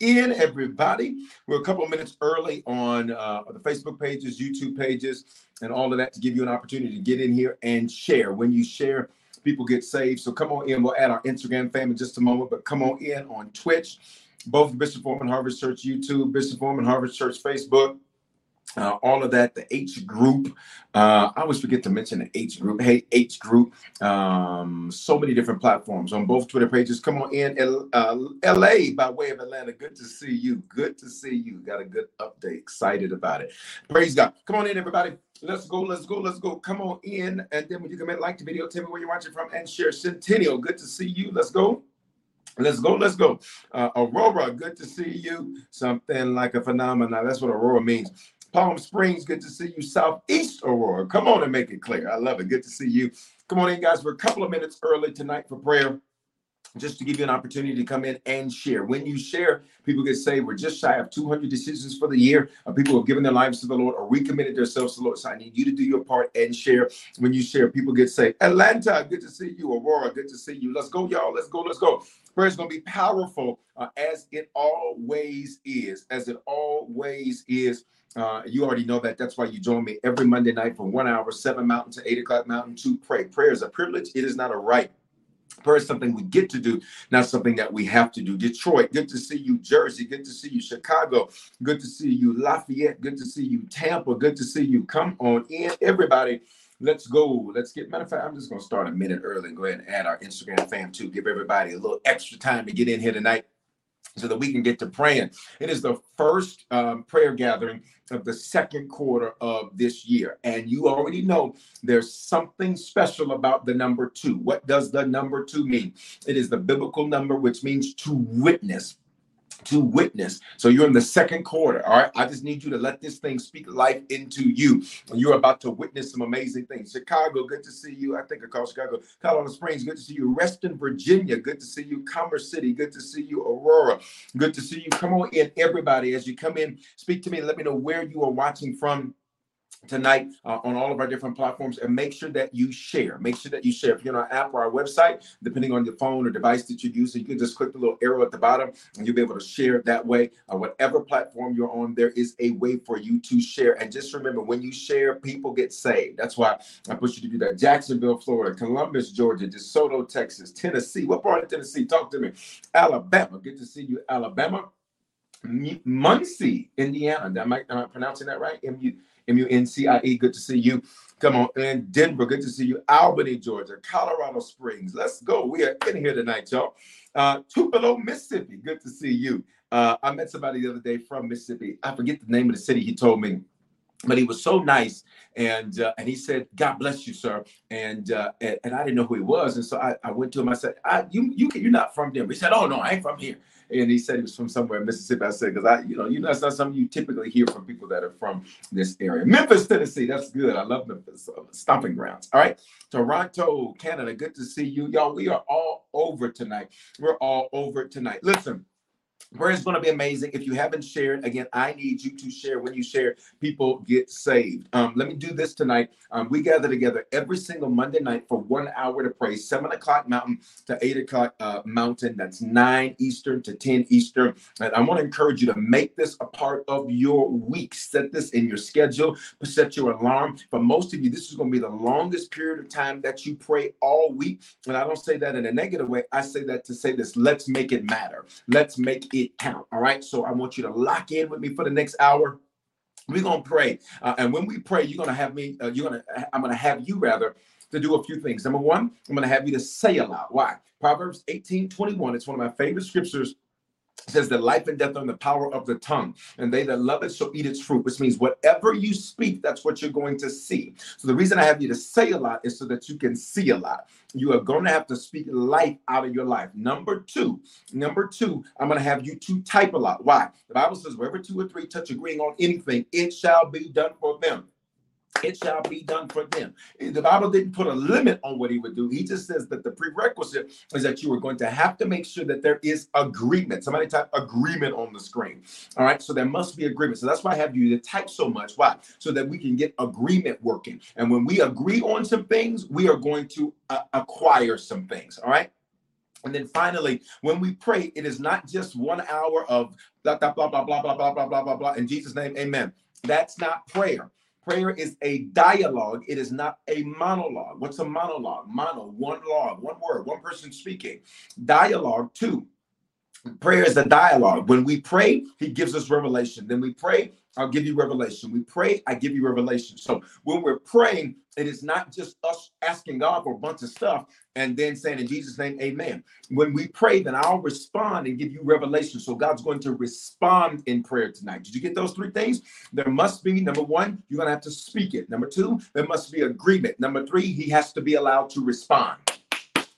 in, everybody. We're a couple of minutes early on uh, the Facebook pages, YouTube pages, and all of that to give you an opportunity to get in here and share. When you share, people get saved. So come on in. We'll add our Instagram fam in just a moment, but come on in on Twitch, both Bishop Foreman Harvest Church YouTube, Bishop Foreman Harvest Church Facebook uh, all of that, the H group. Uh, I always forget to mention the H group. Hey, H group. Um, so many different platforms on both Twitter pages. Come on in, L- uh, LA by way of Atlanta. Good to see you. Good to see you. Got a good update. Excited about it. Praise God. Come on in, everybody. Let's go. Let's go. Let's go. Come on in. And then when you come in, like the video, tell me where you're watching from, and share. Centennial. Good to see you. Let's go. Let's go, let's go. Uh, Aurora, good to see you. Something like a phenomenon. That's what Aurora means. Palm Springs, good to see you. Southeast Aurora, come on and make it clear. I love it. Good to see you. Come on in, guys. We're a couple of minutes early tonight for prayer just to give you an opportunity to come in and share. When you share, people get saved. We're just shy of 200 decisions for the year of people who have given their lives to the Lord or recommitted themselves to the Lord. So I need you to do your part and share. When you share, people get saved. Atlanta, good to see you. Aurora, good to see you. Let's go, y'all. Let's go. Let's go. Prayer is going to be powerful uh, as it always is, as it always is. Uh, you already know that. That's why you join me every Monday night from one hour, seven mountain to eight o'clock mountain to pray. Prayer is a privilege. It is not a right. Is something we get to do, not something that we have to do. Detroit, good to see you. Jersey, good to see you. Chicago, good to see you. Lafayette, good to see you. Tampa, good to see you. Come on in, everybody. Let's go. Let's get. Matter of fact, I'm just going to start a minute early and go ahead and add our Instagram fam too. Give everybody a little extra time to get in here tonight so that we can get to praying. It is the first um, prayer gathering of the second quarter of this year. And you already know there's something special about the number two. What does the number two mean? It is the biblical number, which means to witness to witness. So you're in the second quarter. All right. I just need you to let this thing speak life into you. You're about to witness some amazing things. Chicago, good to see you. I think I call Chicago. Colorado Springs, good to see you. Reston, Virginia, good to see you. Commerce City, good to see you. Aurora, good to see you. Come on in, everybody. As you come in, speak to me. Let me know where you are watching from tonight uh, on all of our different platforms and make sure that you share. Make sure that you share. If you're on our app or our website depending on your phone or device that you're using you can just click the little arrow at the bottom and you'll be able to share that way. Uh, whatever platform you're on there is a way for you to share. And just remember when you share people get saved. That's why i push you to do that. Jacksonville florida columbus georgia desoto texas tennessee. What part of tennessee? Talk to me. Alabama. Good to see you alabama. Muncie indiana. Am I, am I pronouncing that right? M-U- M U N C I E. Good to see you. Come on. And Denver, good to see you. Albany, Georgia. Colorado Springs. Let's go. We are in here tonight, y'all. Uh, Tupelo, Mississippi. Good to see you. Uh, I met somebody the other day from Mississippi. I forget the name of the city. He told me but he was so nice and uh, and he said god bless you sir and, uh, and and i didn't know who he was and so i, I went to him i said I, you you you're not from denver he said oh no i ain't from here and he said he was from somewhere in Mississippi. I said, because I, you know, you know, that's not something you typically hear from people that are from this area. Memphis, Tennessee, that's good. I love Memphis, uh, stomping grounds. All right, Toronto, Canada, good to see you, y'all. We are all over tonight. We're all over tonight. Listen. Prayer is going to be amazing. If you haven't shared, again, I need you to share. When you share, people get saved. Um, let me do this tonight. Um, we gather together every single Monday night for one hour to pray, seven o'clock Mountain to eight o'clock uh, Mountain. That's nine Eastern to 10 Eastern. And I want to encourage you to make this a part of your week. Set this in your schedule, set your alarm. For most of you, this is going to be the longest period of time that you pray all week. And I don't say that in a negative way. I say that to say this let's make it matter. Let's make it count. All right. So I want you to lock in with me for the next hour. We're gonna pray, uh, and when we pray, you're gonna have me. Uh, you're gonna. I'm gonna have you rather to do a few things. Number one, I'm gonna have you to say aloud. Why? Proverbs 18, 21. It's one of my favorite scriptures says that life and death are in the power of the tongue, and they that love it shall eat its fruit, which means whatever you speak, that's what you're going to see. So the reason I have you to say a lot is so that you can see a lot. You are going to have to speak life out of your life. Number two, number two, I'm going to have you to type a lot. Why? The Bible says, wherever two or three touch agreeing on anything, it shall be done for them it shall be done for them. The Bible didn't put a limit on what he would do. He just says that the prerequisite is that you are going to have to make sure that there is agreement. Somebody type agreement on the screen. All right. So there must be agreement. So that's why I have you to type so much. Why? So that we can get agreement working. And when we agree on some things, we are going to uh, acquire some things. All right. And then finally, when we pray, it is not just one hour of blah, blah, blah, blah, blah, blah, blah, blah, blah, blah, blah. In Jesus' name, amen. That's not prayer. Prayer is a dialogue. It is not a monologue. What's a monologue? Mono, one log, one word, one person speaking. Dialogue, two. Prayer is a dialogue. When we pray, he gives us revelation. Then we pray, I'll give you revelation. We pray, I give you revelation. So when we're praying, it is not just us asking God for a bunch of stuff and then saying in Jesus' name, amen. When we pray, then I'll respond and give you revelation. So God's going to respond in prayer tonight. Did you get those three things? There must be, number one, you're going to have to speak it. Number two, there must be agreement. Number three, he has to be allowed to respond.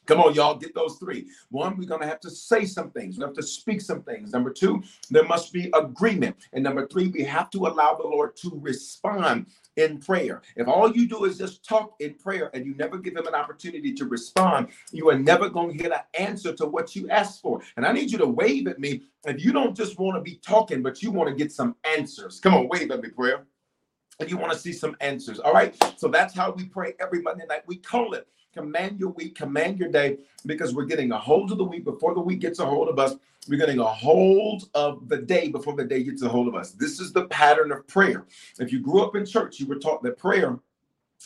Come on, y'all, get those three. One, we're going to have to say some things. We have to speak some things. Number two, there must be agreement. And number three, we have to allow the Lord to respond in prayer. If all you do is just talk in prayer and you never give him an opportunity to respond, you are never going to get an answer to what you asked for. And I need you to wave at me if you don't just want to be talking, but you want to get some answers. Come on, wave at me, prayer. And you want to see some answers. All right. So that's how we pray every Monday night. We call it command your week, command your day, because we're getting a hold of the week before the week gets a hold of us. We're getting a hold of the day before the day gets a hold of us. This is the pattern of prayer. If you grew up in church, you were taught that prayer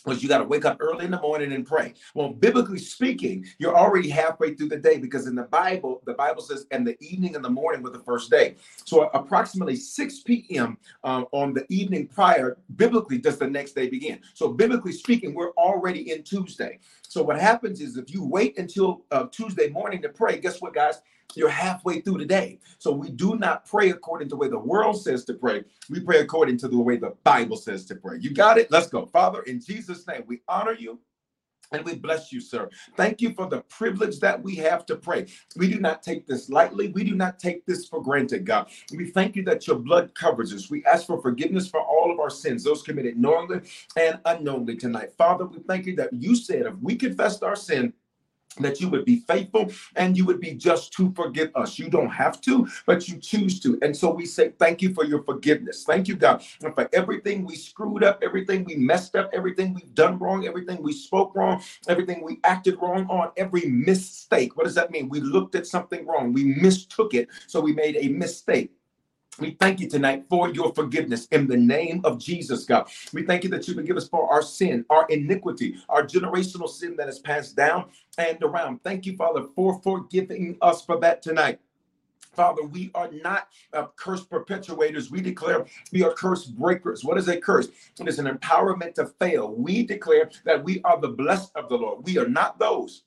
was you got to wake up early in the morning and pray. Well, biblically speaking, you're already halfway through the day because in the Bible, the Bible says, and the evening and the morning were the first day. So approximately 6 p.m. Um, on the evening prior, biblically, does the next day begin. So biblically speaking, we're already in Tuesday. So what happens is if you wait until uh, Tuesday morning to pray, guess what, guys? You're halfway through the day. So we do not pray according to the way the world says to pray. We pray according to the way the Bible says to pray. You got it? Let's go. Father, in Jesus' name, we honor you. And we bless you, sir. Thank you for the privilege that we have to pray. We do not take this lightly. We do not take this for granted, God. We thank you that your blood covers us. We ask for forgiveness for all of our sins, those committed knowingly and unknowingly tonight. Father, we thank you that you said if we confess our sin, that you would be faithful and you would be just to forgive us. You don't have to, but you choose to. And so we say, Thank you for your forgiveness. Thank you, God, and for everything we screwed up, everything we messed up, everything we've done wrong, everything we spoke wrong, everything we acted wrong on, every mistake. What does that mean? We looked at something wrong, we mistook it, so we made a mistake. We thank you tonight for your forgiveness in the name of Jesus, God. We thank you that you forgive us for our sin, our iniquity, our generational sin that is passed down and around. Thank you, Father, for forgiving us for that tonight. Father, we are not uh, curse perpetuators. We declare we are curse breakers. What is a curse? It is an empowerment to fail. We declare that we are the blessed of the Lord. We are not those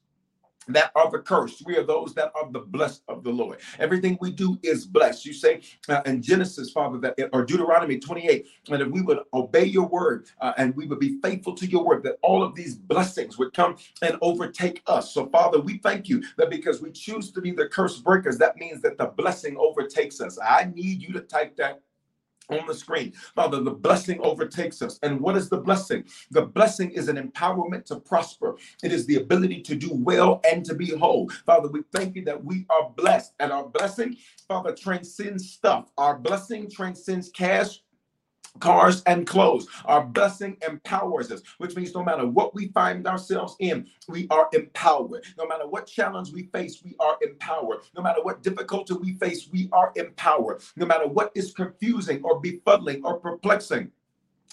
that are the cursed. We are those that are the blessed of the Lord. Everything we do is blessed. You say uh, in Genesis, Father, that or Deuteronomy 28, and if we would obey your word uh, and we would be faithful to your word, that all of these blessings would come and overtake us. So, Father, we thank you that because we choose to be the curse breakers, that means that the blessing overtakes us. I need you to type that on the screen. Father, the blessing overtakes us. And what is the blessing? The blessing is an empowerment to prosper, it is the ability to do well and to be whole. Father, we thank you that we are blessed, and our blessing, Father, transcends stuff. Our blessing transcends cash, cars and clothes. Our blessing empowers us, which means no matter what we find ourselves in, we are empowered. No matter what challenge we face, we are empowered. No matter what difficulty we face, we are empowered. No matter what is confusing or befuddling or perplexing,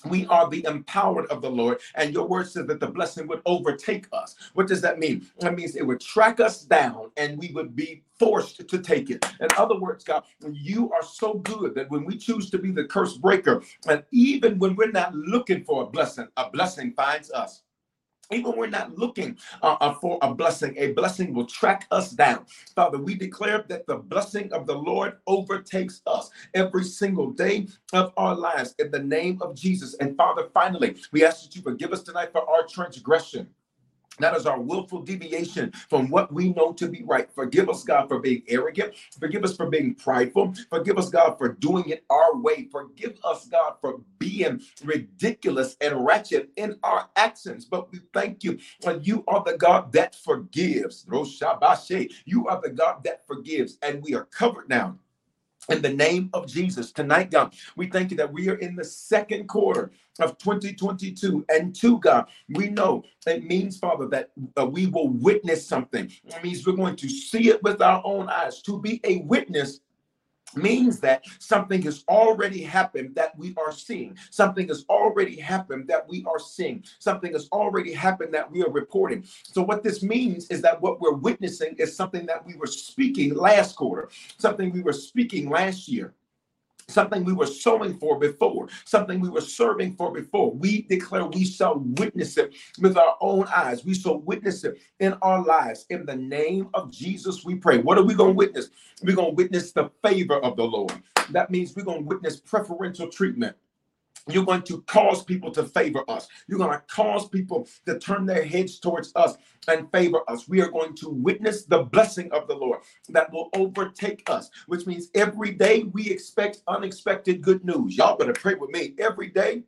we are the empowered of the Lord, and your word says that the blessing would overtake us. What does that mean? That means it would track us down and we would be forced to take it. In other words, God, you are so good that when we choose to be the curse breaker, and even when we're not looking for a blessing, a blessing finds us. Even we're not looking uh, uh, for a blessing, a blessing will track us down. Father, we declare that the blessing of the Lord overtakes us every single day of our lives in the name of Jesus. And Father, finally, we ask that you forgive us tonight for our transgression. That is our willful deviation from what we know to be right. Forgive us, God, for being arrogant. Forgive us for being prideful. Forgive us, God, for doing it our way. Forgive us, God, for being ridiculous and wretched in our actions. But we thank you. For you are the God that forgives. You are the God that forgives. And we are covered now in the name of Jesus. Tonight, God, we thank you that we are in the second quarter of 2022. And two, God, we know it means, Father, that uh, we will witness something. It means we're going to see it with our own eyes. To be a witness means that something has already happened that we are seeing. Something has already happened that we are seeing. Something has already happened that we are reporting. So, what this means is that what we're witnessing is something that we were speaking last quarter, something we were speaking last year something we were sowing for before, something we were serving for before. We declare we shall witness it with our own eyes. We shall witness it in our lives. In the name of Jesus, we pray. What are we going to witness? We're going to witness the favor of the Lord. That means we're going to witness preferential treatment. You're going to cause people to favor us. You're going to cause people to turn their heads towards us and favor us. We are going to witness the blessing of the Lord that will overtake us, which means every day we expect unexpected good news. Y'all better pray with me. Every day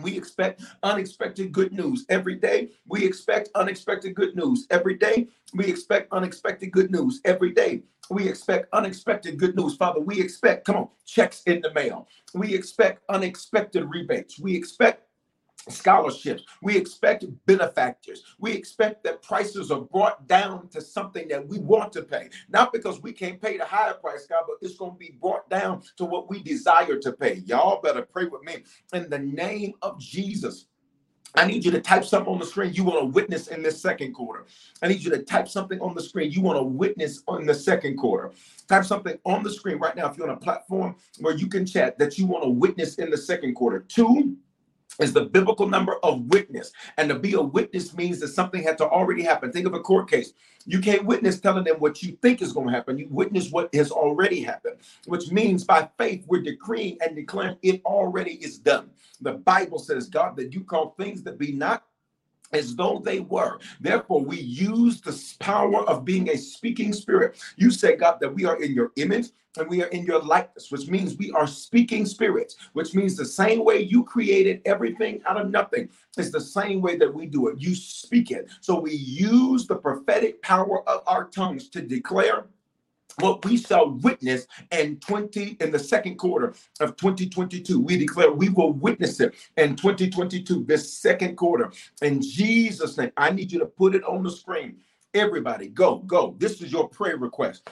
we expect unexpected good news every day. We expect unexpected good news every day. We expect unexpected good news every day. We expect unexpected good news. Father, we expect, come on, checks in the mail. We expect unexpected rebates. We expect scholarships. We expect benefactors. We expect that prices are brought down to something that we want to pay. Not because we can't pay the higher price, God, but it's going to be brought down to what we desire to pay. Y'all better pray with me in the name of Jesus. I need you to type something on the screen you want to witness in this second quarter. I need you to type something on the screen you want to witness on the second quarter. Type something on the screen right now if you're on a platform where you can chat that you want to witness in the second quarter. Two, is the biblical number of witness. And to be a witness means that something had to already happen. Think of a court case. You can't witness telling them what you think is going to happen. You witness what has already happened, which means by faith, we're decreeing and declaring it already is done. The Bible says, God, that you call things that be not as though they were. Therefore, we use the power of being a speaking spirit. You say, God, that we are in your image and we are in your likeness, which means we are speaking spirits, which means the same way you created everything out of nothing is the same way that we do it. You speak it. So we use the prophetic power of our tongues to declare what we shall witness in 20 in the second quarter of 2022 we declare we will witness it in 2022 this second quarter. In jesus name i need you to put it on the screen. Everybody go go. This is your prayer request.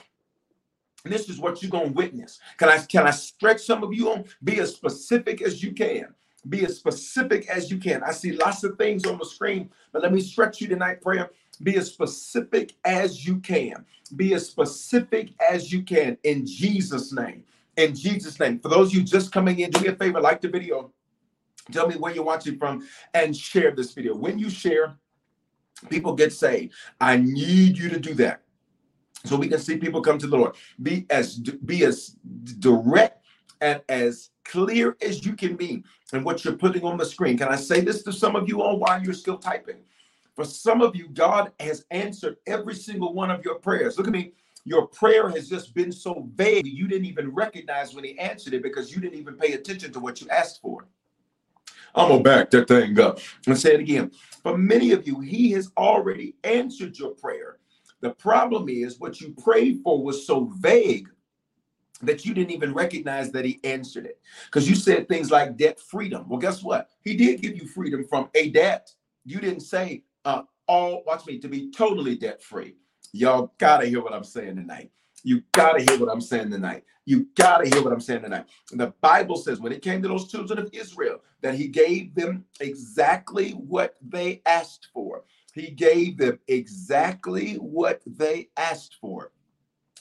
And this is what you're going to witness. Can i can i stretch some of you on? Be as specific as you can. Be as specific as you can. I see lots of things on the screen but let me stretch you tonight prayer be as specific as you can. Be as specific as you can in Jesus' name. In Jesus' name. For those of you just coming in, do me a favor, like the video. Tell me where you're watching from and share this video. When you share, people get saved. I need you to do that so we can see people come to the Lord. Be as be as direct and as clear as you can be in what you're putting on the screen. Can I say this to some of you all while you're still typing? For some of you, God has answered every single one of your prayers. Look at me. Your prayer has just been so vague, you didn't even recognize when He answered it because you didn't even pay attention to what you asked for. I'm gonna back that thing up and say it again. For many of you, He has already answered your prayer. The problem is what you prayed for was so vague that you didn't even recognize that he answered it because you said things like debt freedom. Well, guess what? He did give you freedom from a debt. You didn't say uh, all, watch me, to be totally debt free. Y'all gotta hear what I'm saying tonight. You got to hear what I'm saying tonight. You got to hear what I'm saying tonight. The Bible says when it came to those children of Israel, that he gave them exactly what they asked for. He gave them exactly what they asked for.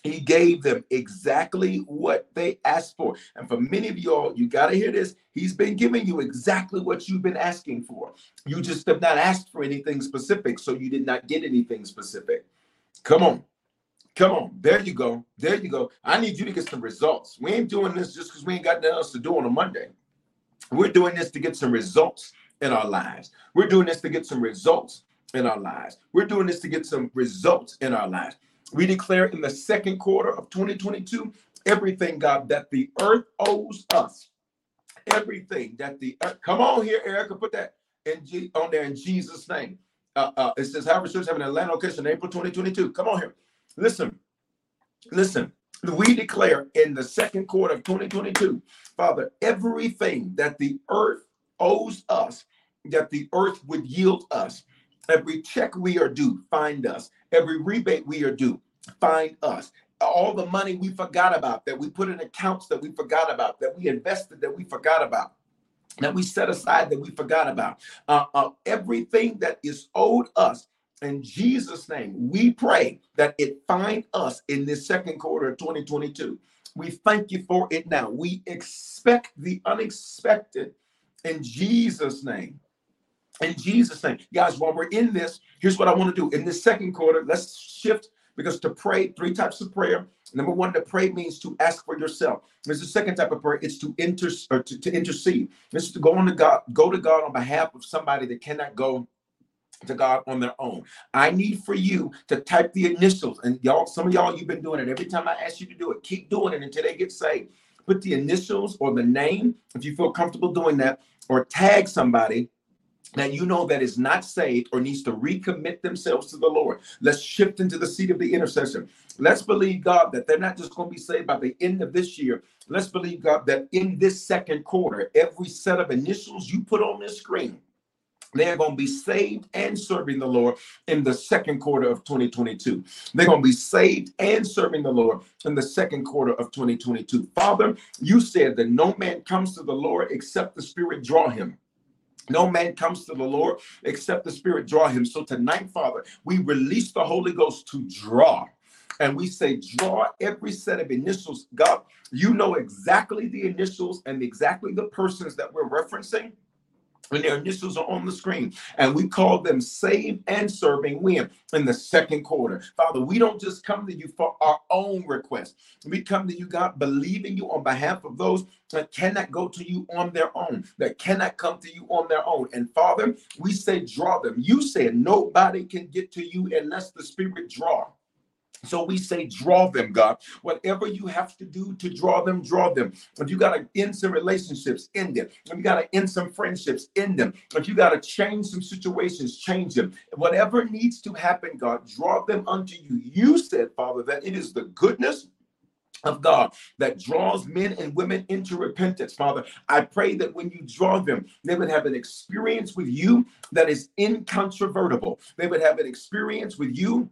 He gave them exactly what they asked for. And for many of y'all, you got to hear this. He's been giving you exactly what you've been asking for. You just have not asked for anything specific, so you did not get anything specific. Come on. Come on. There you go. There you go. I need you to get some results. We ain't doing this just because we ain't got nothing else to do on a Monday. We're doing this to get some results in our lives. We're doing this to get some results in our lives. We're doing this to get some results in our lives. We declare in the second quarter of 2022 everything, God, that the earth owes us. Everything that the earth, come on here, Erica, put that in G, on there in Jesus' name. Uh, uh, it says Harvest Church having an Atlanta location in April 2022. Come on here. Listen, listen. We declare in the second quarter of 2022, Father, everything that the earth owes us, that the earth would yield us, every check we are due, find us. Every rebate we are due, find us. All the money we forgot about, that we put in accounts that we forgot about, that we invested that we forgot about, that we set aside that we forgot about. Uh, uh, everything that is owed us, in Jesus' name, we pray that it find us in this second quarter of 2022. We thank you for it now. We expect the unexpected in Jesus' name. In Jesus' name. Guys, while we're in this, here's what I want to do. In this second quarter, let's shift because to pray, three types of prayer. Number one, to pray means to ask for yourself. There's the second type of prayer, it's to inter or to, to intercede. This is to go on to God, go to God on behalf of somebody that cannot go to God on their own. I need for you to type the initials. And y'all, some of y'all, you've been doing it. Every time I ask you to do it, keep doing it until they get saved. Put the initials or the name, if you feel comfortable doing that, or tag somebody that you know that is not saved or needs to recommit themselves to the Lord. Let's shift into the seat of the intercession. Let's believe, God, that they're not just going to be saved by the end of this year. Let's believe, God, that in this second quarter, every set of initials you put on this screen, they're going to be saved and serving the Lord in the second quarter of 2022. They're going to be saved and serving the Lord in the second quarter of 2022. Father, you said that no man comes to the Lord except the Spirit draw him. No man comes to the Lord except the Spirit draw him. So tonight, Father, we release the Holy Ghost to draw. And we say, draw every set of initials. God, you know exactly the initials and exactly the persons that we're referencing when their initials are on the screen. And we call them save and serving win in the second quarter. Father, we don't just come to you for our own request. We come to you, God, believing you on behalf of those that cannot go to you on their own, that cannot come to you on their own. And Father, we say, draw them. You said nobody can get to you unless the Spirit draw. So we say, draw them, God. Whatever you have to do to draw them, draw them. If you got to end some relationships, end them. If you got to end some friendships, end them. If you got to change some situations, change them. Whatever needs to happen, God, draw them unto you. You said, Father, that it is the goodness of God that draws men and women into repentance. Father, I pray that when you draw them, they would have an experience with you that is incontrovertible. They would have an experience with you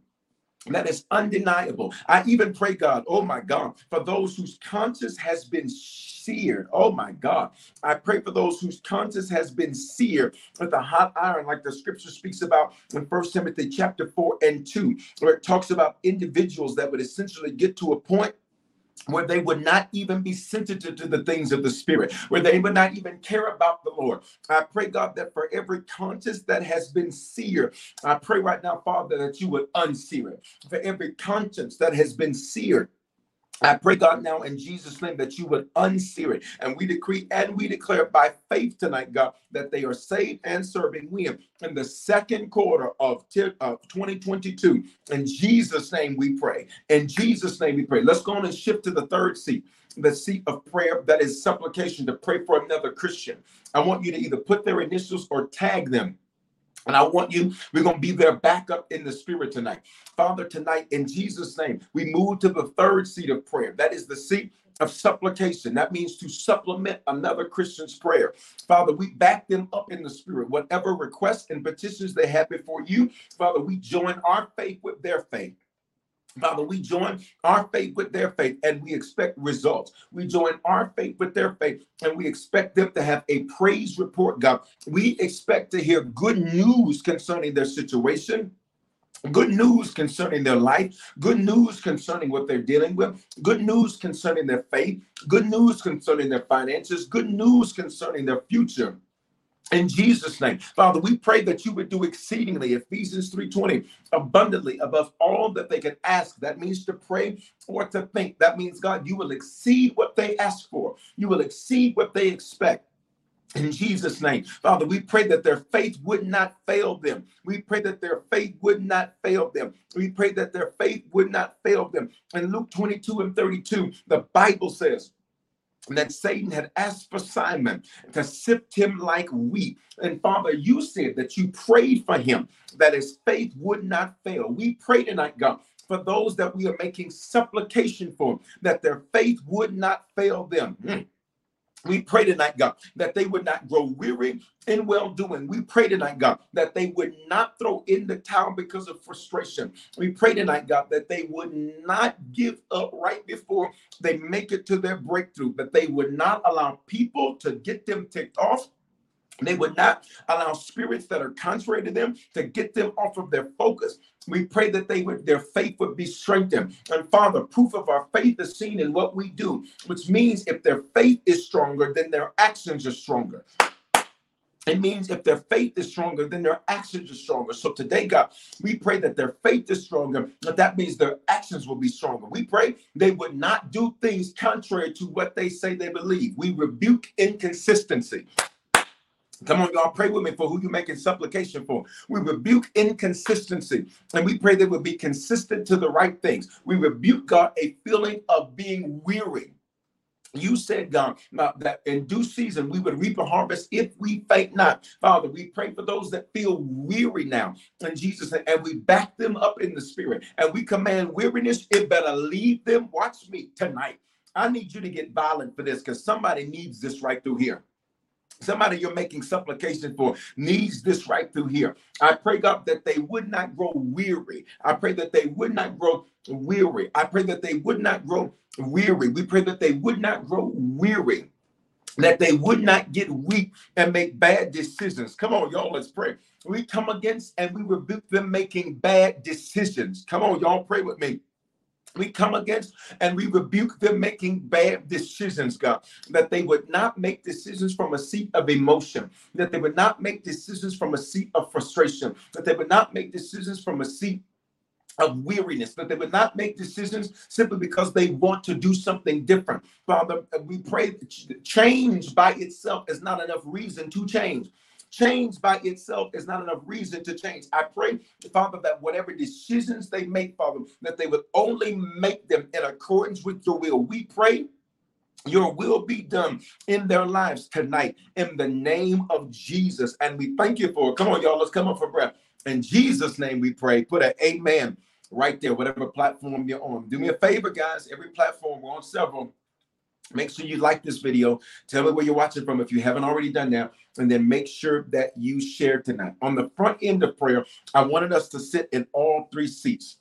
that is undeniable. I even pray, God, oh my God, for those whose conscience has been seared. Oh my God. I pray for those whose conscience has been seared with a hot iron, like the scripture speaks about in First Timothy chapter 4 and 2, where it talks about individuals that would essentially get to a point where they would not even be sensitive to the things of the Spirit, where they would not even care about the Lord. I pray, God, that for every conscience that has been seared, I pray right now, Father, that you would unsear it. For every conscience that has been seared, I pray, God, now in Jesus' name that you would unsear it. And we decree and we declare by faith tonight, God, that they are saved and serving William in the second quarter of, of 2022. In Jesus' name we pray. In Jesus' name we pray. Let's go on and shift to the third seat the seat of prayer that is supplication to pray for another Christian. I want you to either put their initials or tag them and I want you, we're going to be there back up in the spirit tonight. Father, tonight, in Jesus' name, we move to the third seat of prayer. That is the seat of supplication. That means to supplement another Christian's prayer. Father, we back them up in the spirit. Whatever requests and petitions they have before you, Father, we join our faith with their faith. Father, we join our faith with their faith and we expect results. We join our faith with their faith and we expect them to have a praise report, God. We expect to hear good news concerning their situation. Good news concerning their life, good news concerning what they're dealing with, good news concerning their faith, good news concerning their finances, good news concerning their future in jesus name father we pray that you would do exceedingly ephesians 3.20 abundantly above all that they can ask that means to pray or to think that means god you will exceed what they ask for you will exceed what they expect in Jesus' name, Father, we pray that their faith would not fail them. We pray that their faith would not fail them. We pray that their faith would not fail them. In Luke 22 and 32, the Bible says, that Satan had asked for Simon to sift him like wheat. And Father, you said that you prayed for him, that his faith would not fail. We pray tonight, God, for those that we are making supplication for, that their faith would not fail them. Mm. We pray tonight, God, that they would not grow weary in well doing. We pray tonight, God, that they would not throw in the towel because of frustration. We pray tonight, God, that they would not give up right before they make it to their breakthrough, that they would not allow people to get them ticked off they would not allow spirits that are contrary to them to get them off of their focus. We pray that they would their faith would be strengthened. And Father, proof of our faith is seen in what we do, which means if their faith is stronger, then their actions are stronger. It means if their faith is stronger, then their actions are stronger. So today, God, we pray that their faith is stronger, but that means their actions will be stronger. We pray they would not do things contrary to what they say they believe. We rebuke inconsistency. Come on, y'all, pray with me for who you're making supplication for. We rebuke inconsistency and we pray they will be consistent to the right things. We rebuke, God, a feeling of being weary. You said, God, that in due season we would reap a harvest if we faint not. Father, we pray for those that feel weary now in Jesus' name, and we back them up in the spirit. And we command weariness, it better leave them. Watch me tonight. I need you to get violent for this because somebody needs this right through here. Somebody you're making supplication for needs this right through here. I pray, God, that they would not grow weary. I pray that they would not grow weary. I pray that they would not grow weary. We pray that they would not grow weary, that they would not get weak and make bad decisions. Come on, y'all, let's pray. We come against and we rebuke them making bad decisions. Come on, y'all, pray with me we come against and we rebuke them making bad decisions, God, that they would not make decisions from a seat of emotion, that they would not make decisions from a seat of frustration, that they would not make decisions from a seat of weariness, that they would not make decisions simply because they want to do something different. Father, we pray that change by itself is not enough reason to change. Change by itself is not enough reason to change. I pray, Father, that whatever decisions they make, Father, that they would only make them in accordance with your will. We pray your will be done in their lives tonight in the name of Jesus. And we thank you for it. Come on, y'all, let's come up for breath. In Jesus' name we pray. Put an amen right there, whatever platform you're on. Do me a favor, guys. Every platform, we're on several. Make sure you like this video. Tell me where you're watching from if you haven't already done that. And then make sure that you share tonight. On the front end of prayer, I wanted us to sit in all three seats.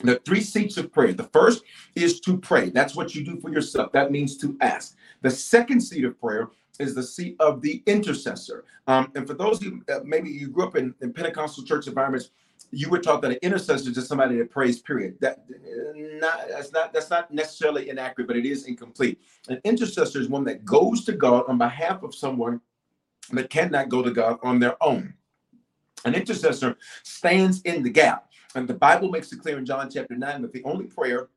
The three seats of prayer. The first is to pray. That's what you do for yourself. That means to ask. The second seat of prayer is the seat of the intercessor. Um, and for those who uh, maybe you grew up in, in Pentecostal church environments, you were taught that an intercessor is just somebody that prays. Period. That not that's not that's not necessarily inaccurate, but it is incomplete. An intercessor is one that goes to God on behalf of someone that cannot go to God on their own. An intercessor stands in the gap, and the Bible makes it clear in John chapter nine that the only prayer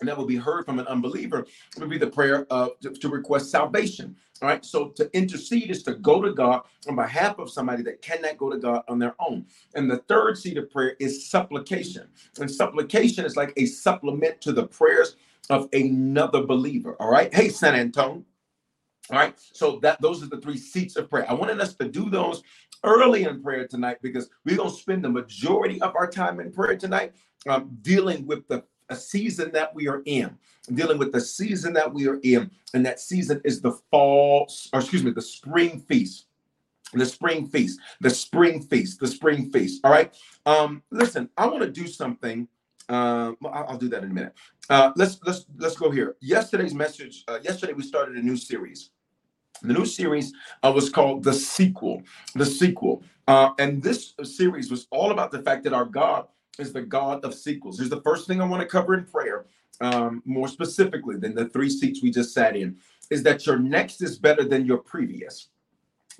and that will be heard from an unbeliever would be the prayer of to, to, request salvation. All right. So to intercede is to go to God on behalf of somebody that cannot go to God on their own. And the third seat of prayer is supplication. And supplication is like a supplement to the prayers of another believer. All right. Hey, San Antonio. All right. So that those are the three seats of prayer. I wanted us to do those early in prayer tonight because we're going to spend the majority of our time in prayer tonight um, dealing with the a season that we are in, dealing with the season that we are in, and that season is the fall, or excuse me, the spring feast. The spring feast, the spring feast, the spring feast. All right. Um, listen, I want to do something I'll, I'll, do that in a minute. Uh, let's let's let's go here. Yesterday's message. Uh, yesterday we started a new series. The new series uh, was called the sequel. The sequel, uh, and this series was all about the fact that our God is the God of sequels. Here's the first thing I want to cover in prayer, um, more specifically than the three seats we just sat in, is that your next is better than your previous.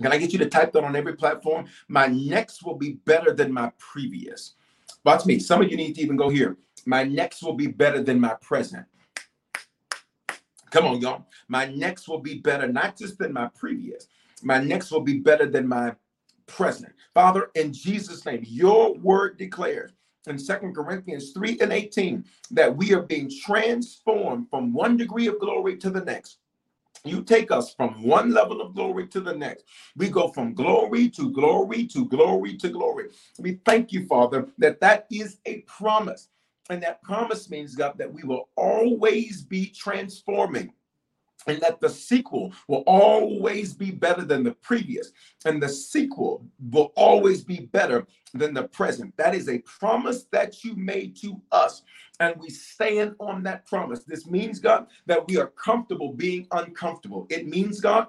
Can I get you to type that on every platform? My next will be better than my previous. Watch me. Some of you need to even go here. My next will be better than my present. Come on, y'all. My next will be better, not just than my previous. My next will be better than my present. Father, in Jesus' name, your word declares in Second Corinthians 3 and 18 that we are being transformed from one degree of glory to the next. You take us from one level of glory to the next. We go from glory to glory to glory to glory. We thank you, Father, that that is a promise. And that promise means, God, that we will always be transforming and that the sequel will always be better than the previous, and the sequel will always be better than the present. That is a promise that you made to us, and we stand on that promise. This means, God, that we are comfortable being uncomfortable. It means, God,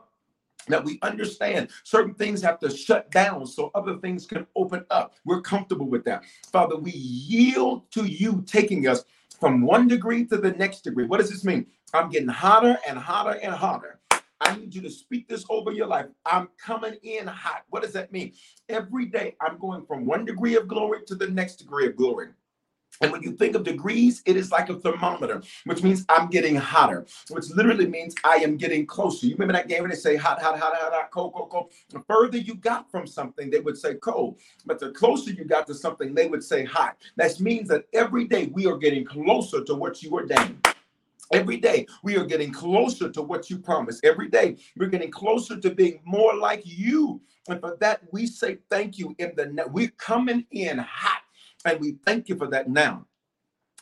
that we understand certain things have to shut down so other things can open up. We're comfortable with that. Father, we yield to you taking us from one degree to the next degree. What does this mean? I'm getting hotter and hotter and hotter. I need you to speak this over your life. I'm coming in hot. What does that mean? Every day I'm going from one degree of glory to the next degree of glory. And when you think of degrees, it is like a thermometer, which means I'm getting hotter, which literally means I am getting closer. You remember that game where they say hot, hot, hot, hot, hot, cold, cold, cold. The further you got from something, they would say cold. But the closer you got to something, they would say hot. That means that every day we are getting closer to what you ordained. Every day we are getting closer to what you promised. Every day we're getting closer to being more like you. And for that, we say thank you in the we're coming in hot and we thank you for that now.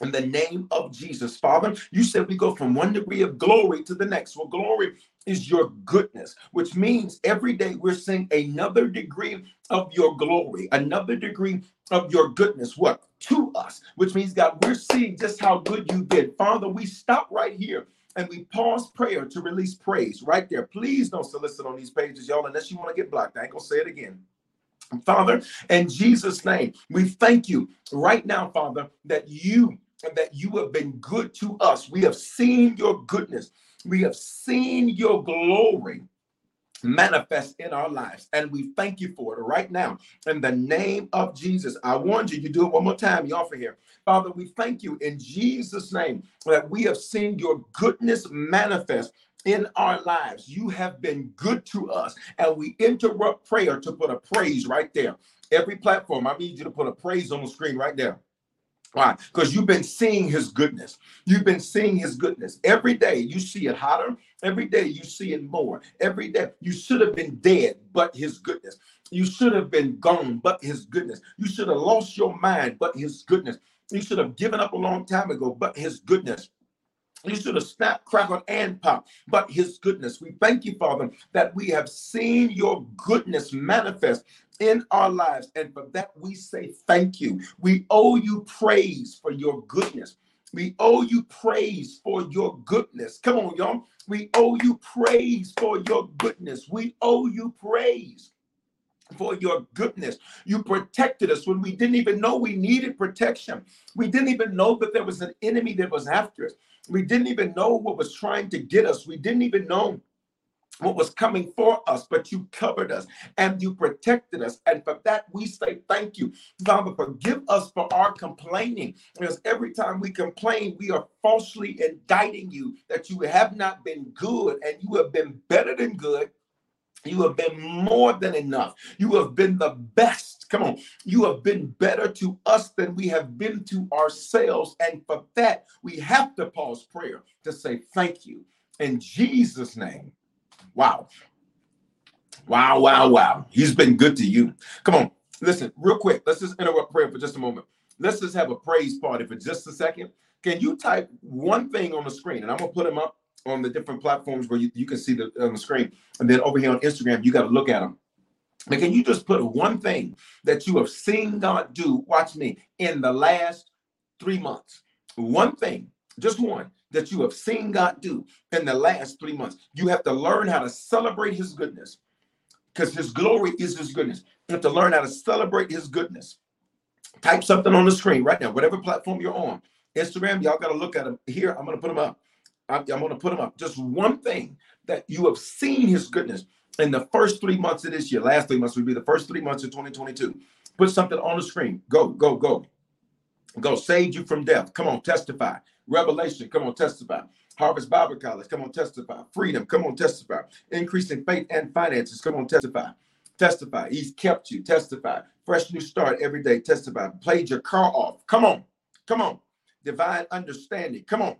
In the name of Jesus, Father, you said we go from one degree of glory to the next. Well, glory is your goodness, which means every day we're seeing another degree of your glory, another degree of your goodness. What? To us, which means, God, we're seeing just how good you did. Father, we stop right here and we pause prayer to release praise right there. Please don't solicit on these pages, y'all, unless you want to get blocked. I ain't gonna say it again. Father, in Jesus' name, we thank you right now, Father, that you that you have been good to us. We have seen your goodness. We have seen your glory manifest in our lives. And we thank you for it right now. In the name of Jesus, I warned you, you do it one more time, y'all for here. Father, we thank you in Jesus' name that we have seen your goodness manifest in our lives. You have been good to us. And we interrupt prayer to put a praise right there. Every platform, I need you to put a praise on the screen right there. Why? Because you've been seeing his goodness. You've been seeing his goodness. Every day you see it hotter. Every day you see it more. Every day you should have been dead, but his goodness. You should have been gone, but his goodness. You should have lost your mind, but his goodness. You should have given up a long time ago, but his goodness. You should have snapped, crackled, and popped. But his goodness, we thank you, Father, that we have seen your goodness manifest in our lives. And for that, we say thank you. We owe you praise for your goodness. We owe you praise for your goodness. Come on, y'all. We owe you praise for your goodness. We owe you praise for your goodness. You protected us when we didn't even know we needed protection. We didn't even know that there was an enemy that was after us. We didn't even know what was trying to get us. We didn't even know what was coming for us, but you covered us and you protected us. And for that, we say thank you. Father, forgive us for our complaining. Because every time we complain, we are falsely indicting you that you have not been good and you have been better than good. You have been more than enough. You have been the best. Come on. You have been better to us than we have been to ourselves. And for that, we have to pause prayer to say thank you. In Jesus' name. Wow. Wow, wow, wow. He's been good to you. Come on, listen, real quick. Let's just interrupt prayer for just a moment. Let's just have a praise party for just a second. Can you type one thing on the screen? And I'm going to put them up on the different platforms where you, you can see the on the screen. And then over here on Instagram, you got to look at them. But can you just put one thing that you have seen God do, watch me, in the last three months. One thing, just one, that you have seen God do in the last three months. You have to learn how to celebrate his goodness because his glory is his goodness. You have to learn how to celebrate his goodness. Type something on the screen right now, whatever platform you're on. Instagram, y'all got to look at them here. I'm going to put them up. I'm, I'm going to put them up. Just one thing that you have seen his goodness in the first three months of this year. Last three months would be the first three months of 2022. Put something on the screen. Go, go, go. Go. Saved you from death. Come on, testify. Revelation. Come on, testify. Harvest Bible College. Come on, testify. Freedom. Come on, testify. Increasing faith and finances. Come on, testify. Testify. He's kept you. Testify. Fresh new start every day. Testify. Played your car off. Come on. Come on. Divine understanding. Come on.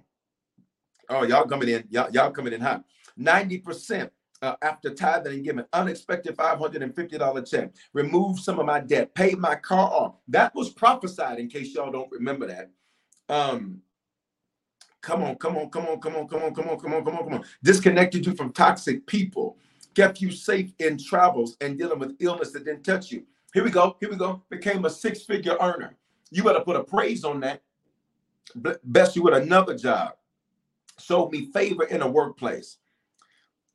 Oh, y'all coming in. Y'all, y'all coming in hot. 90% uh, after tithing and giving, unexpected $550 check, remove some of my debt, paid my car off. That was prophesied in case y'all don't remember that. Um, come on, come on, come on, come on, come on, come on, come on, come on, come on. Disconnected you from toxic people, kept you safe in travels and dealing with illness that didn't touch you. Here we go, here we go. Became a six figure earner. You better put a praise on that. Best you with another job. Showed me favor in a workplace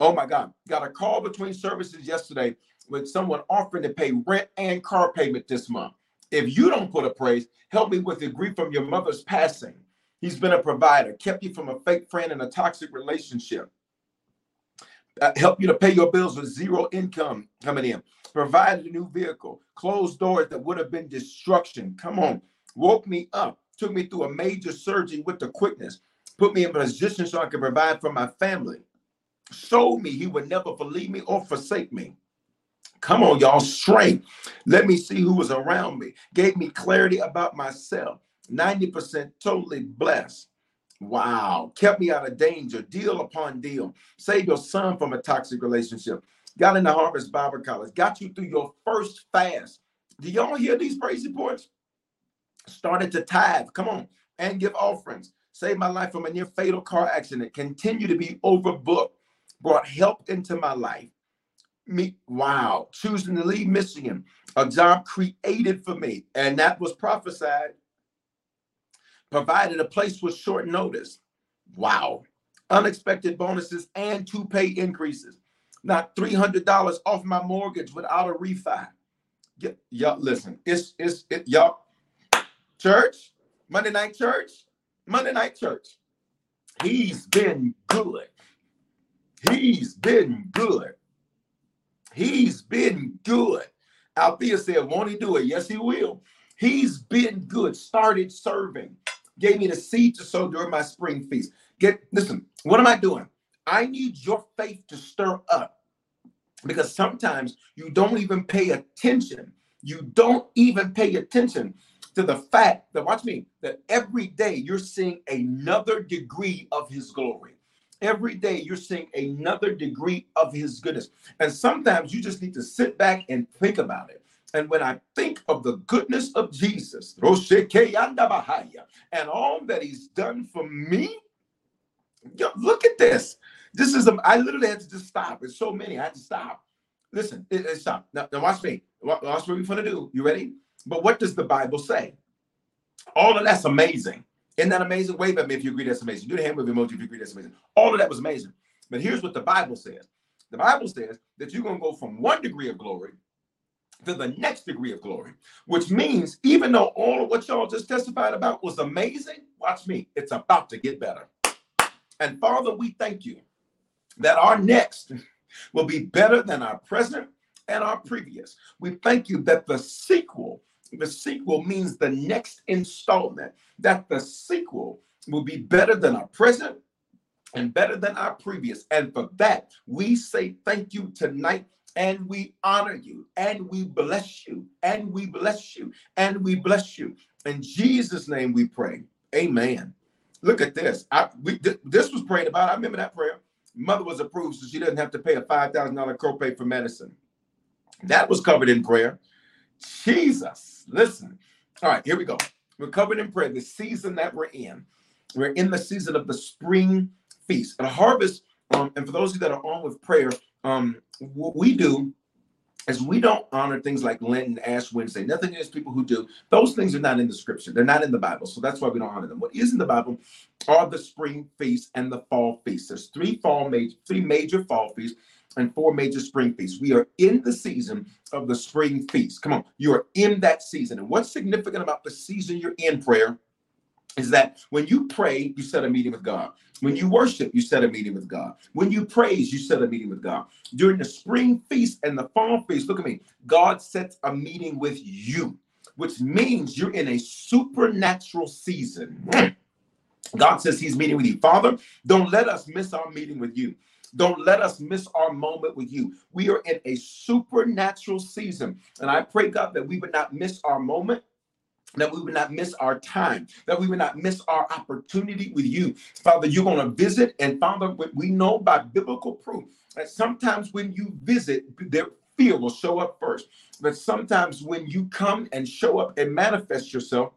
Oh my God. Got a call between services yesterday with someone offering to pay rent and car payment this month. If you don't put a praise, help me with the grief from your mother's passing. He's been a provider, kept you from a fake friend and a toxic relationship. Uh, help you to pay your bills with zero income coming in. Provided a new vehicle, closed doors that would have been destruction. Come on, woke me up, took me through a major surgery with the quickness, put me in a position so I could provide for my family showed me he would never believe me or forsake me. Come on, y'all, strength. Let me see who was around me. Gave me clarity about myself. 90% totally blessed. Wow. Kept me out of danger, deal upon deal. Saved your son from a toxic relationship. Got into Harvest Bible College. Got you through your first fast. Do y'all hear these praise reports? Started to tithe. Come on. And give offerings. Saved my life from a near fatal car accident. Continue to be overbooked brought help into my life. Me, wow, choosing to leave Michigan, a job created for me, and that was prophesied. Provided a place with short notice. Wow. Unexpected bonuses and two pay increases. Not $300 off my mortgage without a refi. Y'all, listen, it's, it's, it, y'all, church, Monday night church, Monday night church. He's been good. He's been good. He's been good. Althea said, Won't he do it? Yes, he will. He's been good. Started serving. Gave me the seed to sow during my spring feast. Get listen, what am I doing? I need your faith to stir up because sometimes you don't even pay attention. You don't even pay attention to the fact that, watch me, that every day you're seeing another degree of his glory. Every day you're seeing another degree of his goodness. And sometimes you just need to sit back and think about it. And when I think of the goodness of Jesus and all that he's done for me, look at this. This is, a, I literally had to just stop. It's so many. I had to stop. Listen, it, it stop. Now, now watch me. Watch what we're going to do. You ready? But what does the Bible say? All of that's amazing. Isn't that amazing? Wave at me if you agree that's amazing. Do the hand wave emoji if you agree that's amazing. All of that was amazing. But here's what the Bible says. The Bible says that you're going to go from one degree of glory to the next degree of glory, which means even though all of what y'all just testified about was amazing, watch me, it's about to get better. And Father, we thank you that our next will be better than our present and our previous. We thank you that the sequel the sequel means the next installment, that the sequel will be better than our present and better than our previous. And for that, we say thank you tonight and we honor you and we bless you and we bless you and we bless you. In Jesus' name we pray. Amen. Look at this. I, we, th- this was prayed about. I remember that prayer. Mother was approved, so she doesn't have to pay a $5,000 copay for medicine. That was covered in prayer. Jesus. Listen. All right, here we go. We're covered in prayer. The season that we're in, we're in the season of the spring feast. And harvest, um, and for those of you that are on with prayer, um, what we do is we don't honor things like Lent and Ash Wednesday, nothing against people who do, those things are not in the scripture. They're not in the Bible. So that's why we don't honor them. What is in the Bible are the spring feasts and the fall feasts. There's three fall major, three major fall feasts and four major spring feasts. We are in the season of the spring feast. Come on, you are in that season. And what's significant about the season you're in prayer is that when you pray, you set a meeting with God. When you worship, you set a meeting with God. When you praise, you set a meeting with God. During the spring feast and the fall feast, look at me, God sets a meeting with you, which means you're in a supernatural season. God says He's meeting with you. Father, don't let us miss our meeting with you. Don't let us miss our moment with you. We are in a supernatural season. And I pray, God, that we would not miss our moment that we would not miss our time, that we would not miss our opportunity with you. Father, you're going to visit, and Father, we know by biblical proof that sometimes when you visit, their fear will show up first. But sometimes when you come and show up and manifest yourself,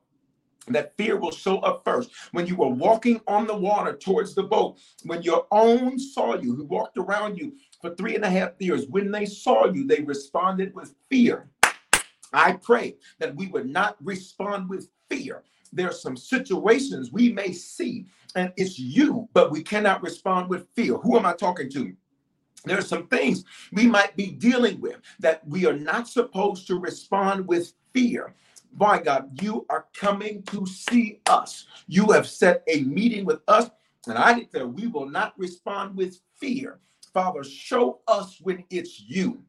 that fear will show up first. When you were walking on the water towards the boat, when your own saw you, who walked around you for three and a half years, when they saw you, they responded with fear. I pray that we would not respond with fear. There are some situations we may see, and it's you, but we cannot respond with fear. Who am I talking to? There are some things we might be dealing with that we are not supposed to respond with fear. By God, you are coming to see us. You have set a meeting with us, and I declare we will not respond with fear. Father, show us when it's you.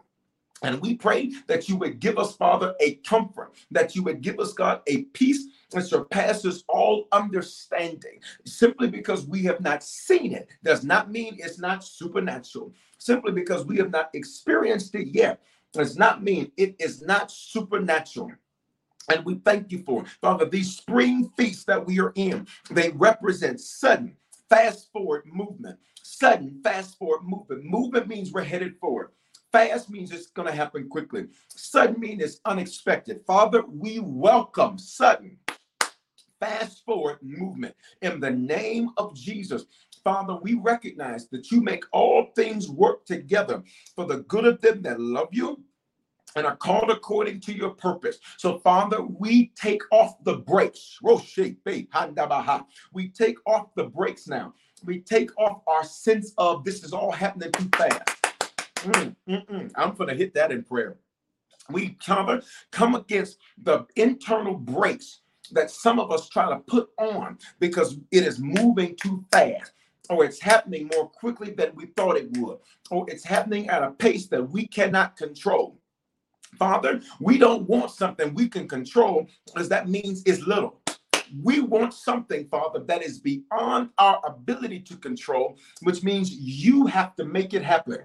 And we pray that you would give us, Father, a comfort, that you would give us, God, a peace that surpasses all understanding. Simply because we have not seen it does not mean it's not supernatural. Simply because we have not experienced it yet does not mean it is not supernatural. And we thank you for. Father, these spring feasts that we are in, they represent sudden, fast forward movement. Sudden, fast forward movement. Movement means we're headed forward. Fast means it's going to happen quickly. Sudden means it's unexpected. Father, we welcome sudden, fast forward movement in the name of Jesus. Father, we recognize that you make all things work together for the good of them that love you and are called according to your purpose. So, Father, we take off the brakes. We take off the brakes now. We take off our sense of this is all happening too fast. Mm, mm, mm. I'm going to hit that in prayer. We come, come against the internal brakes that some of us try to put on because it is moving too fast or it's happening more quickly than we thought it would, or it's happening at a pace that we cannot control. Father, we don't want something we can control because that means it's little. We want something, Father, that is beyond our ability to control, which means you have to make it happen.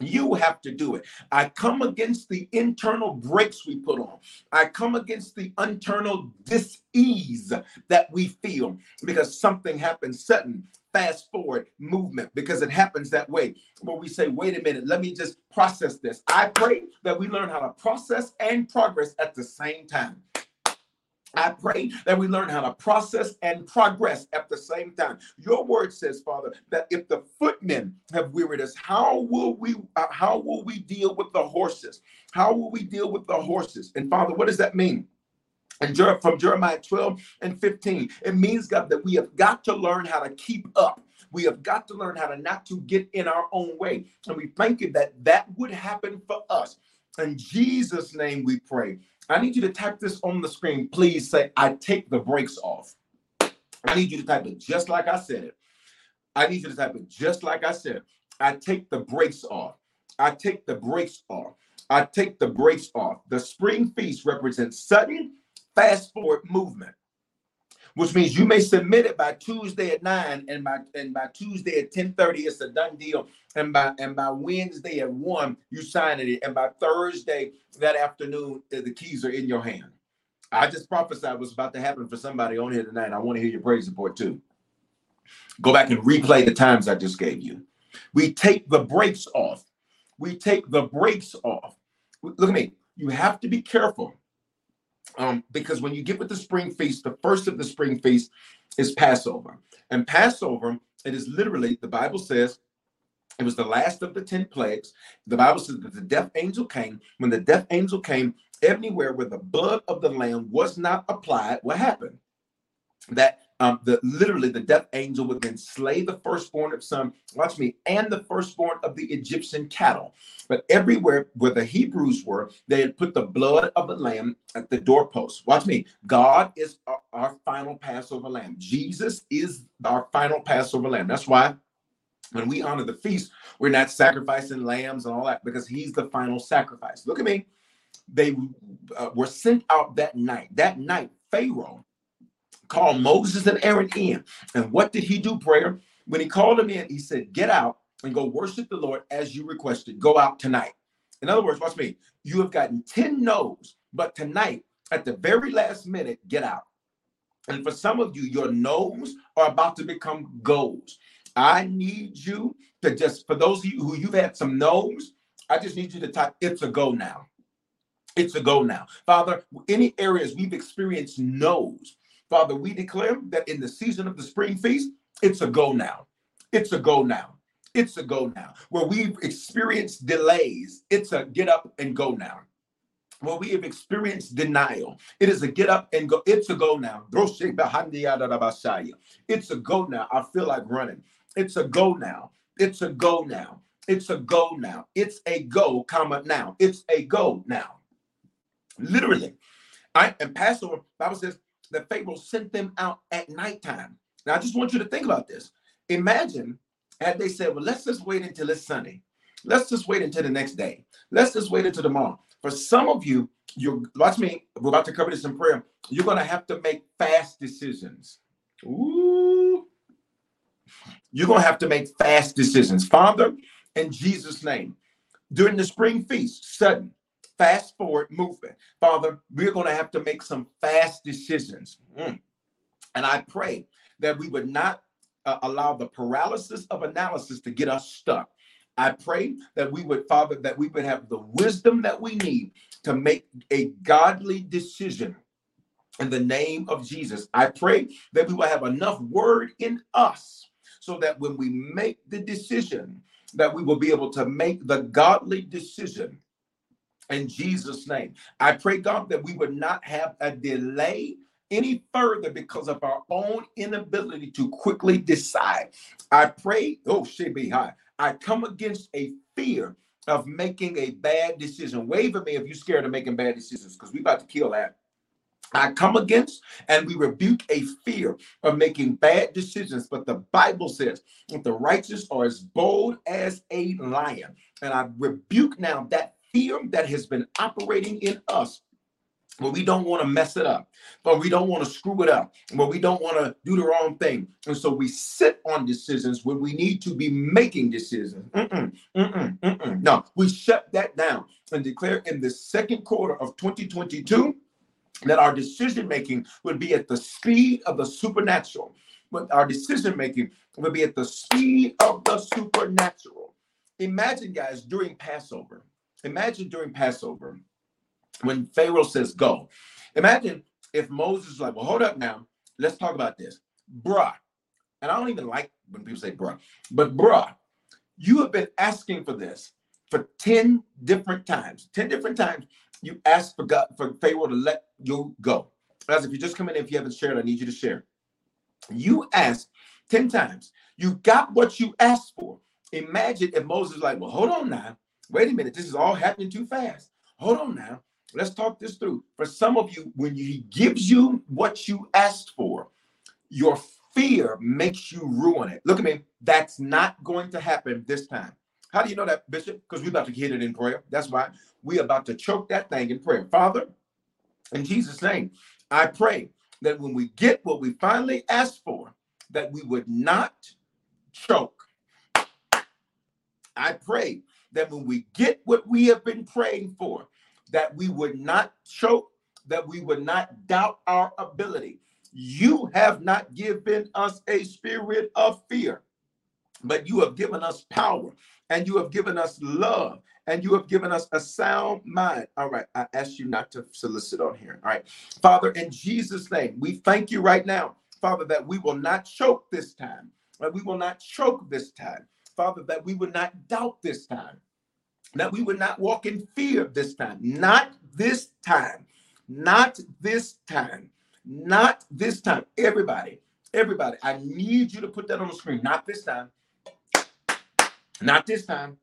You have to do it. I come against the internal brakes we put on. I come against the internal dis-ease that we feel because something happens sudden, fast forward movement because it happens that way. Where we say, wait a minute, let me just process this. I pray that we learn how to process and progress at the same time. I pray that we learn how to process and progress at the same time. Your word says, Father, that if the footmen have wearied us, how will we uh, how will we deal with the horses? How will we deal with the horses? And Father, what does that mean? And from Jeremiah 12 and 15, it means, God, that we have got to learn how to keep up. We have got to learn how to not to get in our own way. And we thank you that that would happen for us. In Jesus' name we pray. I need you to type this on the screen. Please say, I take the brakes off. I need you to type it just like I said it. I need you to type it just like I said. I take the brakes off. I take the brakes off. I take the brakes off. The spring feast represents sudden, fast forward movement which means you may submit it by Tuesday at nine, and by and by Tuesday at ten thirty, it's a done deal. And by and by Wednesday at one, you sign it, and by Thursday that afternoon, uh, the keys are in your hand. I just prophesied what's about to happen for somebody on here tonight. I want to hear your praise report too. Go back and replay the times I just gave you. We take the brakes off. We take the brakes off. Look at me. You have to be careful um, because when you get with the spring feast, the first of the spring feast is Passover. And Passover, it is literally, the Bible says It was the last of the 10 plagues. The Bible says that the death angel came. When the death angel came, everywhere where the blood of the lamb was not applied, what happened? That um, the literally the death angel would then slay the firstborn of some, watch me, and the firstborn of the Egyptian cattle. But everywhere where the Hebrews were, they had put the blood of the lamb at the doorpost. Watch me. God is our, our final Passover lamb. Jesus is our final Passover lamb. That's why when we honor the feast, we're not sacrificing lambs and all that because he's the final sacrifice. Look at me. They uh, were sent out that night. That night, Pharaoh called Moses and Aaron in. And what did he do, prayer? When he called them in, he said, Get out and go worship the Lord as you requested. Go out tonight. In other words, watch me. You have gotten 10 no's, but tonight, at the very last minute, get out. And for some of you, your no's are about to become goals. I need you to just, for those of you who you've had some no's, I just need you to type, it's a go now. It's a go now. Father, any areas we've experienced no's, Father, we declare that in the season of the spring feast, it's a go now. It's a go now. It's a go now. Where we've experienced delays, it's a get up and go now. Where we have experienced denial, it is a get up and go. It's a go now. It's a go now. I feel like running. It's a go now. It's a go now. It's a go now. It's a go, comma now. It's a go now. Literally. I and Passover, Bible says that Pharaoh sent them out at nighttime. Now I just want you to think about this. Imagine had they said, Well, let's just wait until it's sunny. Let's just wait until the next day. Let's just wait until tomorrow. For some of you, you watch me, we're about to cover this in prayer. You're gonna have to make fast decisions. Ooh. You're going to have to make fast decisions. Father, in Jesus' name, during the spring feast, sudden, fast forward movement. Father, we're going to have to make some fast decisions. Mm. And I pray that we would not uh, allow the paralysis of analysis to get us stuck. I pray that we would, Father, that we would have the wisdom that we need to make a godly decision in the name of Jesus. I pray that we will have enough word in us so that when we make the decision, that we will be able to make the godly decision in Jesus' name. I pray, God, that we would not have a delay any further because of our own inability to quickly decide. I pray, oh, shit be high. I come against a fear of making a bad decision. Wave at me if you're scared of making bad decisions because we're about to kill that. I come against and we rebuke a fear of making bad decisions. But the Bible says that the righteous are as bold as a lion. And I rebuke now that fear that has been operating in us. But we don't want to mess it up, but we don't want to screw it up, but we don't want to do the wrong thing. And so we sit on decisions when we need to be making decisions. No, we shut that down and declare in the second quarter of 2022 that our decision making would be at the speed of the supernatural. But our decision making would be at the speed of the supernatural. Imagine, guys, during Passover. Imagine during Passover when Pharaoh says go. Imagine if Moses was like, well, hold up now. Let's talk about this. Bruh. And I don't even like when people say bruh, but bruh, you have been asking for this for 10 different times. 10 different times you asked for God for Pharaoh to let you go. As if you just come in, if you haven't shared, I need you to share. You asked 10 times. You got what you asked for. Imagine if Moses is like, well, hold on now. Wait a minute. This is all happening too fast. Hold on now. Let's talk this through. For some of you, when he gives you what you asked for, your fear makes you ruin it. Look at me. That's not going to happen this time. How do you know that, Bishop? Because we're about to hit it in prayer. That's why we're about to choke that thing in prayer. Father, in Jesus' name, I pray that when we get what we finally asked for, that we would not choke. I pray that when we get what we have been praying for, that we would not choke, that we would not doubt our ability. You have not given us a spirit of fear, but you have given us power and you have given us love and you have given us a sound mind. All right, I ask you not to solicit on here. All right, Father, in Jesus' name, we thank you right now, Father, that we will not choke this time. That we will not choke this time. Father, that we would not doubt this time, that we would not walk in fear this time, not this time, not this time, not this time. Everybody, everybody, I need you to put that on the screen. Not this time. Not this time.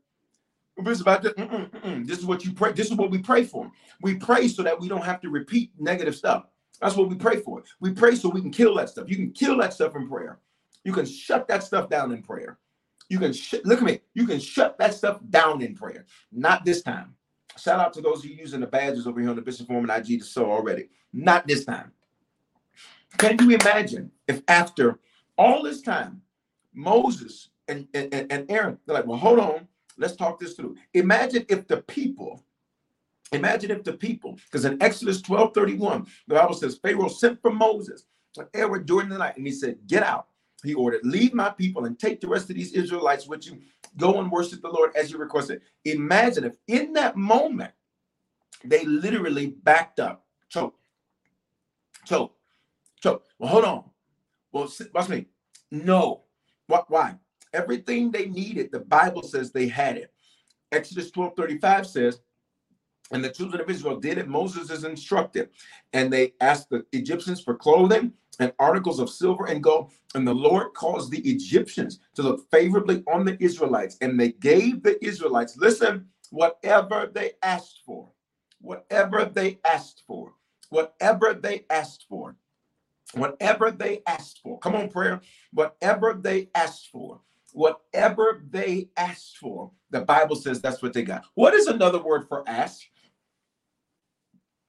This, about mm-mm, mm-mm. this is what you pray. This is what we pray for. We pray so that we don't have to repeat negative stuff. That's what we pray for. We pray so we can kill that stuff. You can kill that stuff in prayer. You can shut that stuff down in prayer. You can sh- look at me. You can shut that stuff down in prayer. Not this time. Shout out to those who are using the badges over here on the Bishop Foreman IG to sow already. Not this time. Can you imagine if after all this time, Moses and, and, and Aaron, they're like, well, hold on, let's talk this through. Imagine if the people, imagine if the people, because in Exodus 12 31, the Bible says Pharaoh sent for Moses and Aaron during the night, and he said, Get out. He ordered, Leave my people and take the rest of these Israelites with you. Go and worship the Lord as you requested. Imagine if in that moment they literally backed up, choke, choke, choke. Well, hold on. Well, watch me. No. What? Why? Everything they needed, the Bible says they had it. Exodus 12 35 says, and the children of Israel did it. Moses is instructed. And they asked the Egyptians for clothing and articles of silver and gold. And the Lord caused the Egyptians to look favorably on the Israelites. And they gave the Israelites, listen, whatever they asked for, whatever they asked for, whatever they asked for, whatever they asked for. Come on, prayer. Whatever they asked for, whatever they asked for, the Bible says that's what they got. What is another word for ask?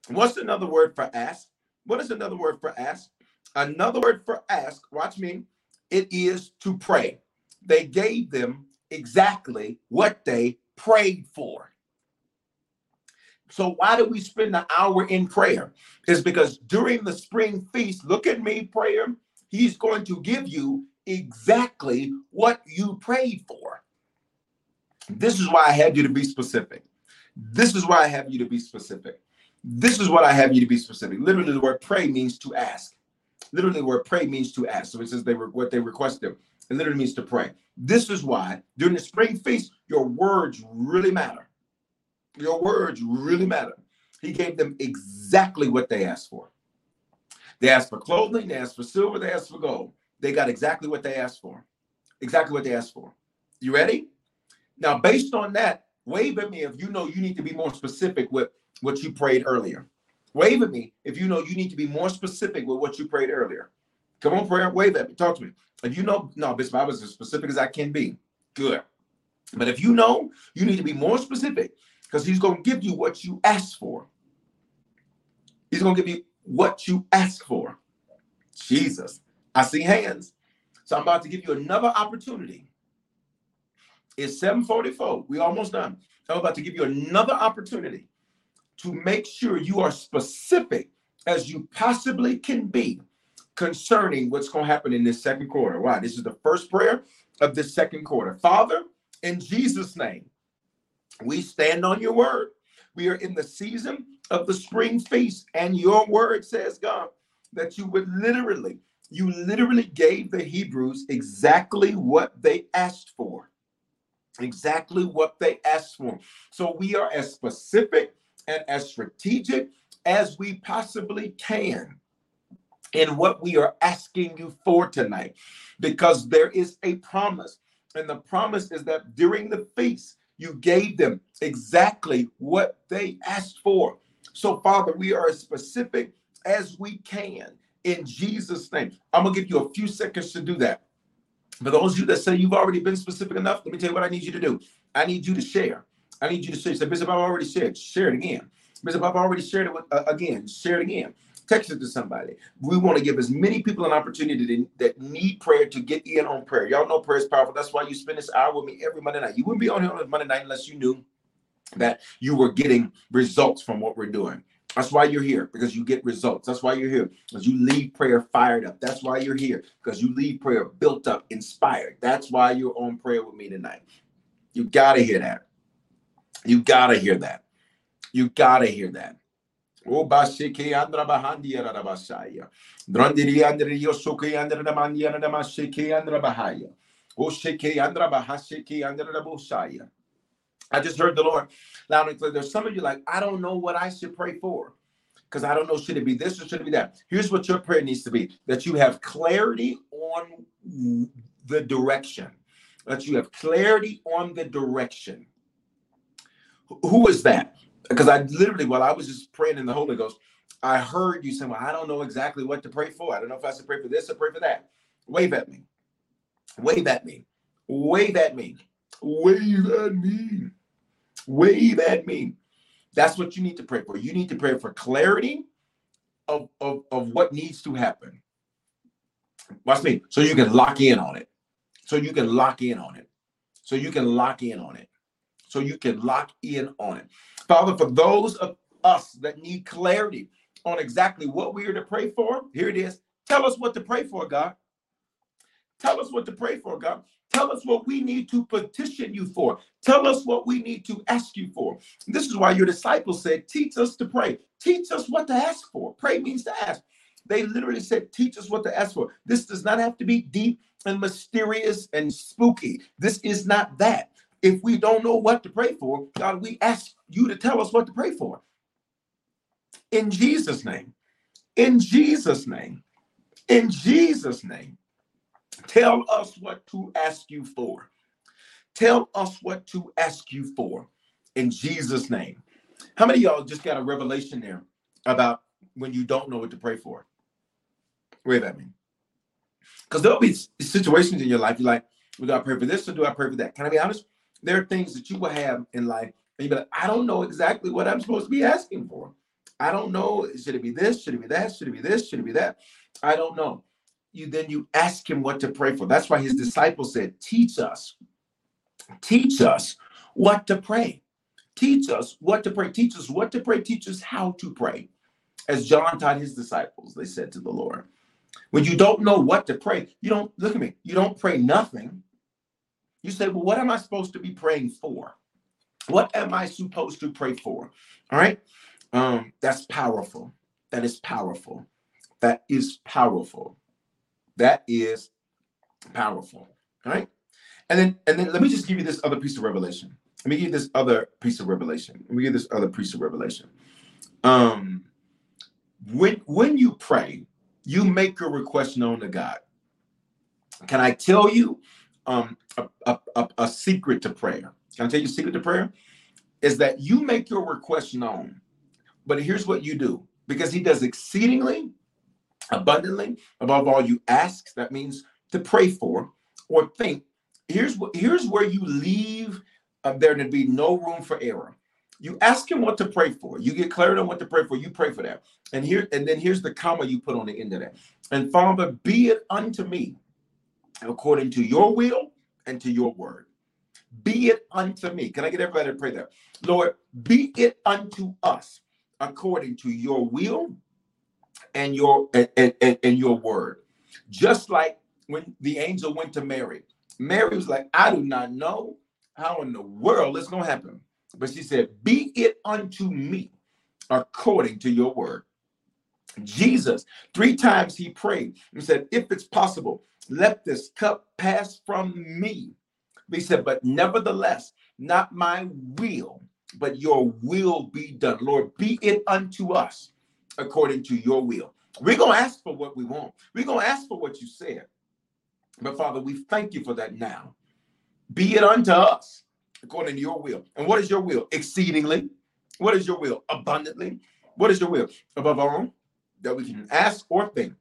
What's another word for ask? What is another word for ask? Another word for ask, watch me, it is to pray. They gave them exactly what they prayed for. So why do we spend an hour in prayer? Is because during the spring feast, look at me, prayer, he's going to give you exactly what you prayed for. This is why I had you to be specific. This is why I have you to be specific. This is what I have you to be specific. Literally, the word pray means to ask. Literally, the word pray means to ask. So it says they were what they requested. It literally means to pray. This is why during the spring feast, your words really matter. Your words really matter. He gave them exactly what they asked for. They asked for clothing, they asked for silver, they asked for gold. They got exactly what they asked for. Exactly what they asked for. You ready? Now, based on that, wave at me if you know you need to be more specific with what you prayed earlier. Wave at me if you know you need to be more specific with what you prayed earlier. Come on, prayer, wave at me. Talk to me. If you know, no, Bishop, I was as specific as I can be. Good. But if you know, you need to be more specific because he's going to give you what you ask for. He's going to give you what you ask for. Jesus. I see hands. So I'm about to give you another opportunity. It's 744. We almost done. I'm about to give you another opportunity to make sure you are specific as you possibly can be concerning what's going to happen in this second quarter. Why? This is the first prayer of this second quarter. Father, in Jesus' name, we stand on your word. We are in the season of the spring feast, and your word says, God, that you would literally, you literally gave the Hebrews exactly what they asked for. Exactly what they asked for. So we are as specific and as strategic as we possibly can in what we are asking you for tonight because there is a promise. And the promise is that during the feast, you gave them exactly what they asked for. So, Father, we are as specific as we can in Jesus' name. I'm going to give you a few seconds to do that. For those of you that say you've already been specific enough, let me tell you what I need you to do. I need you to share. I need you to. Say, Bishop, I've already shared. Share it again. Bishop, I've already shared it with, uh, again. Share it again. Text it to somebody. We want to give as many people an opportunity that need prayer to get in on prayer. Y'all know prayer is powerful. That's why you spend this hour with me every Monday night. You wouldn't be on here on Monday night unless you knew that you were getting results from what we're doing. That's why you're here because you get results. That's why you're here because you leave prayer fired up. That's why you're here because you leave prayer built up, inspired. That's why you're on prayer with me tonight. You got to hear that. You gotta hear that. You gotta hear that. Oh, o bashike andra bahandi andra bahaya. I just heard the Lord loud and clear. There's some of you like, I don't know what I should pray for because I don't know, should it be this or should it be that? Here's what your prayer needs to be that you have clarity on the direction, that you have clarity on the direction. Who is that? Because I literally, while I was just praying in the Holy Ghost, I heard you saying, Well, I don't know exactly what to pray for. I don't know if I should pray for this or pray for that. Wave at me. Wave at me. Wave at me. Wave at me. Wave at me. That's what you need to pray for. You need to pray for clarity of, of, of what needs to happen. Watch me. So you can lock in on it. So you can lock in on it. So you can lock in on it. So you can lock in on it. Father, for those of us that need clarity on exactly what we are to pray for, here it is. Tell us what to pray for, God. Tell us what to pray for, God. Tell us what we need to petition you for. Tell us what we need to ask you for. This is why your disciples said, Teach us to pray. Teach us what to ask for. Pray means to ask. They literally said, Teach us what to ask for. This does not have to be deep and mysterious and spooky. This is not that. If we don't know what to pray for, God, we ask you to tell us what to pray for. In Jesus' name. In Jesus' name. In Jesus' name. Tell us what to ask you for. Tell us what to ask you for in Jesus' name. How many y'all just got a revelation there about when you don't know what to pray for? Wait at me. Because there'll be situations in your life you're like, we got to pray for this or do I pray for that? Can I be honest? There are things that you will have in life and you be like, I don't know exactly what I'm supposed to be asking for. I don't know. Should it be this? Should it be that? Should it be this? Should it be that? I don't know you then you ask him what to pray for. That's why his disciples said, Teach us, teach us what to pray. Teach us what to pray. Teach us what to pray. Teach us how to pray. As John taught his disciples, they said to the Lord, When you don't know what to pray, you don't look at me, you don't pray nothing. You say, Well, what am I supposed to be praying for? What am I supposed to pray for? All right. Um, that's powerful. That is powerful. That is powerful. That is powerful. All right. And then and then let me just give you this other piece of revelation. Let me give you this other piece of revelation. Let me give this other piece of revelation. Um when when you pray, you make your request known to God. Can I tell you um a, a, a, a secret to prayer? Can I tell you a secret to prayer? Is that you make your request known, but here's what you do because he does exceedingly abundantly above all you ask. That means to pray for or think. Here's what here's where you leave uh, there to be no room for error. You ask him what to pray for. You get clarity on what to pray for. You pray for that. And here and then here's the comma you put on the end of that. And Father, be it unto me according to your will and to your word. Be it unto me. Can I get everybody to pray that? Lord, be it unto us according to your will and your and, and, and your word. Just like when the angel went to Mary, Mary was like, I do not know how in the world it's to happen. But she said, Be it unto me according to your word. Jesus, three times he prayed and said, If it's possible, let this cup pass from me. He said, But nevertheless, not my will, but your will be done. Lord, be it unto us according to your will. We're going to ask for what we want. We're going to ask for what you said. But Father, we thank you for that now. Be it unto us according to your will. And what is your will? Exceedingly. What is your will? Abundantly. What is your will? Above all, that we can ask or think.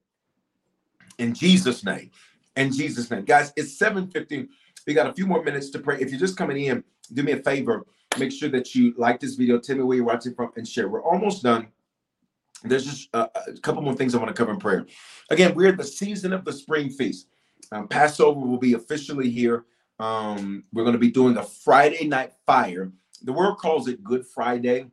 In Jesus' name. In Jesus' name. Guys, it's 7:15. We got a few more minutes to pray. If you're just coming in, do me a favor. Make sure that you like this video, tell me where you're watching from, and share. We're almost done there's just a, a, couple more things I want to cover in prayer. Again, we're the season of the spring feast. Um, Passover will be officially here. Um, we're going to be doing a Friday night fire. The world calls it Good Friday.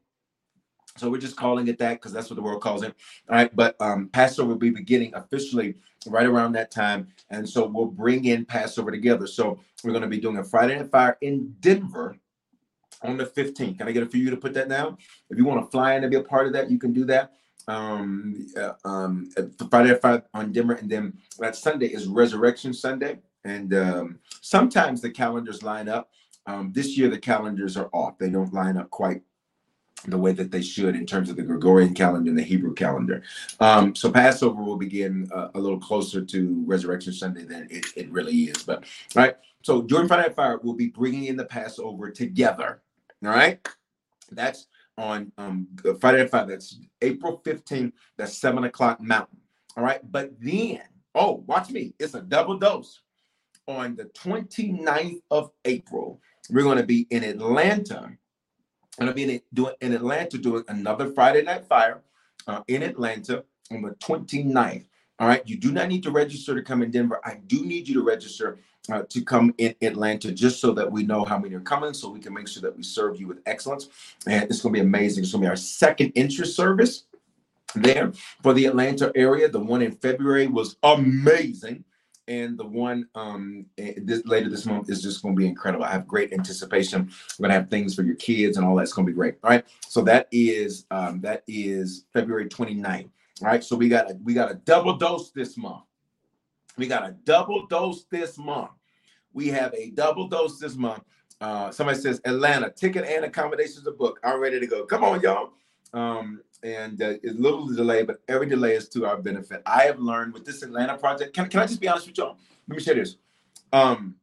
So we're just calling it that because that's what the world calls it. All right. But um, Passover will be beginning officially right around that time. And so we'll bring in Passover together. So we're going to be doing a Friday night fire in Denver on the 15th. Can I get a few of you to put that down? If you want to fly in and be a part of that, you can do that um, uh, um, Friday at five on Denver, and then that Sunday is Resurrection Sunday. And um, sometimes the calendars line up. Um, this year, the calendars are off. They don't line up quite the way that they should in terms of the Gregorian calendar and the Hebrew calendar. Um, so Passover will begin uh, a little closer to Resurrection Sunday than it, it really is. But right, so during Friday Fire, we'll be bringing in the Passover together. All right, that's on um, Friday Night Fire. That's April 15th. That's seven o'clock Mountain. All right, but then oh, watch me. It's a double dose on the 29th of April. We're going to be in Atlanta going to be in, doing, in Atlanta doing another Friday Night Fire uh, in Atlanta on the 29th. All right. You do not need to register to come in Denver. I do need you to register uh, to come in Atlanta just so that we know how many are coming so we can make sure that we serve you with excellence. And it's going to be amazing. It's going to be our second interest service there for the Atlanta area. The one in February was amazing and the one um eh, this later this month is just going to be incredible. I have great anticipation. We're going to have things for your kids and all that's going to be great. All right. So that is um that is February 29th. All right. So we got a we got a double dose this month. We got a double dose this month. We have a double dose this month. Uh, somebody says Atlanta ticket and accommodations a book. I'm ready to go. Come on, y'all. Um, and uh, it's little delay, but every delay is to our benefit. I have learned with this Atlanta project. Can, can I just be honest with y'all? Let me share this. Um,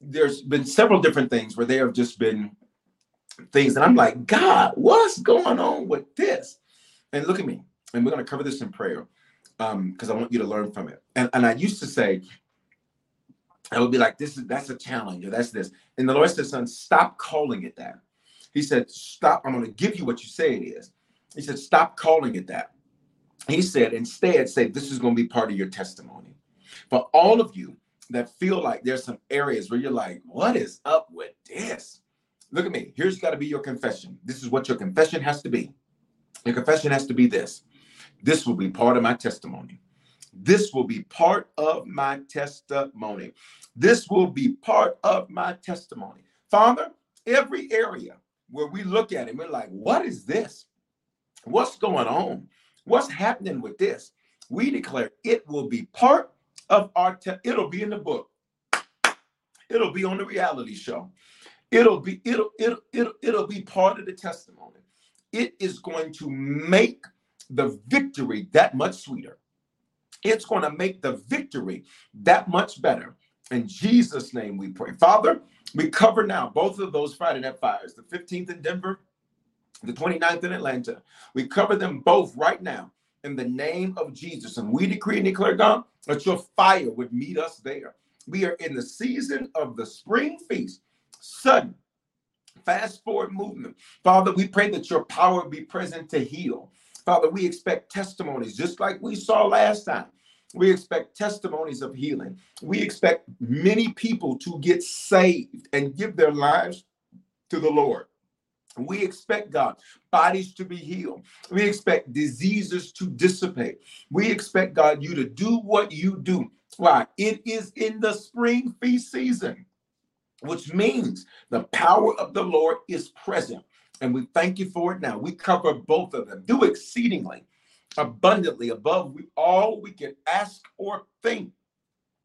there's been several different things where there have just been things, and I'm like, God, what's going on with this? And look at me, and we're going to cover this in prayer because um, I want you to learn from it. And, and I used to say, I would be like, this is that's a challenge, or that's this. And the Lord said, son, stop calling it that he said, Stop. I'm going to give you what you say it is. He said, Stop calling it that. He said, Instead, say, This is going to be part of your testimony. For all of you that feel like there's some areas where you're like, What is up with this? Look at me. Here's got to be your confession. This is what your confession has to be. Your confession has to be this. This will be part of my testimony. This will be part of my testimony. This will be part of my testimony. Father, every area where we look at it, we're like, what is this? What's going on? What's happening with this? We declare it will be part of our, te- it'll be in the book. It'll be on the reality show. It'll be, it'll, it'll, it'll, it'll be part of the testimony. It is going to make the victory that much sweeter. It's going to make the victory that much better. In Jesus' name we pray. Father, we cover now both of those Friday night fires, the 15th in Denver, the 29th in Atlanta. We cover them both right now in the name of Jesus. And we decree and declare, God, that your fire would meet us there. We are in the season of the spring feast, sudden, fast forward movement. Father, we pray that your power be present to heal. Father, we expect testimonies just like we saw last time we expect testimonies of healing. We expect many people to get saved and give their lives to the Lord. We expect God, bodies to be healed. We expect diseases to dissipate. We expect God, you to do what you do. Why? It is in the spring feast season, which means the power of the Lord is present. And we thank you for it now. We cover both of them. Do exceedingly abundantly above we, all we can ask or think.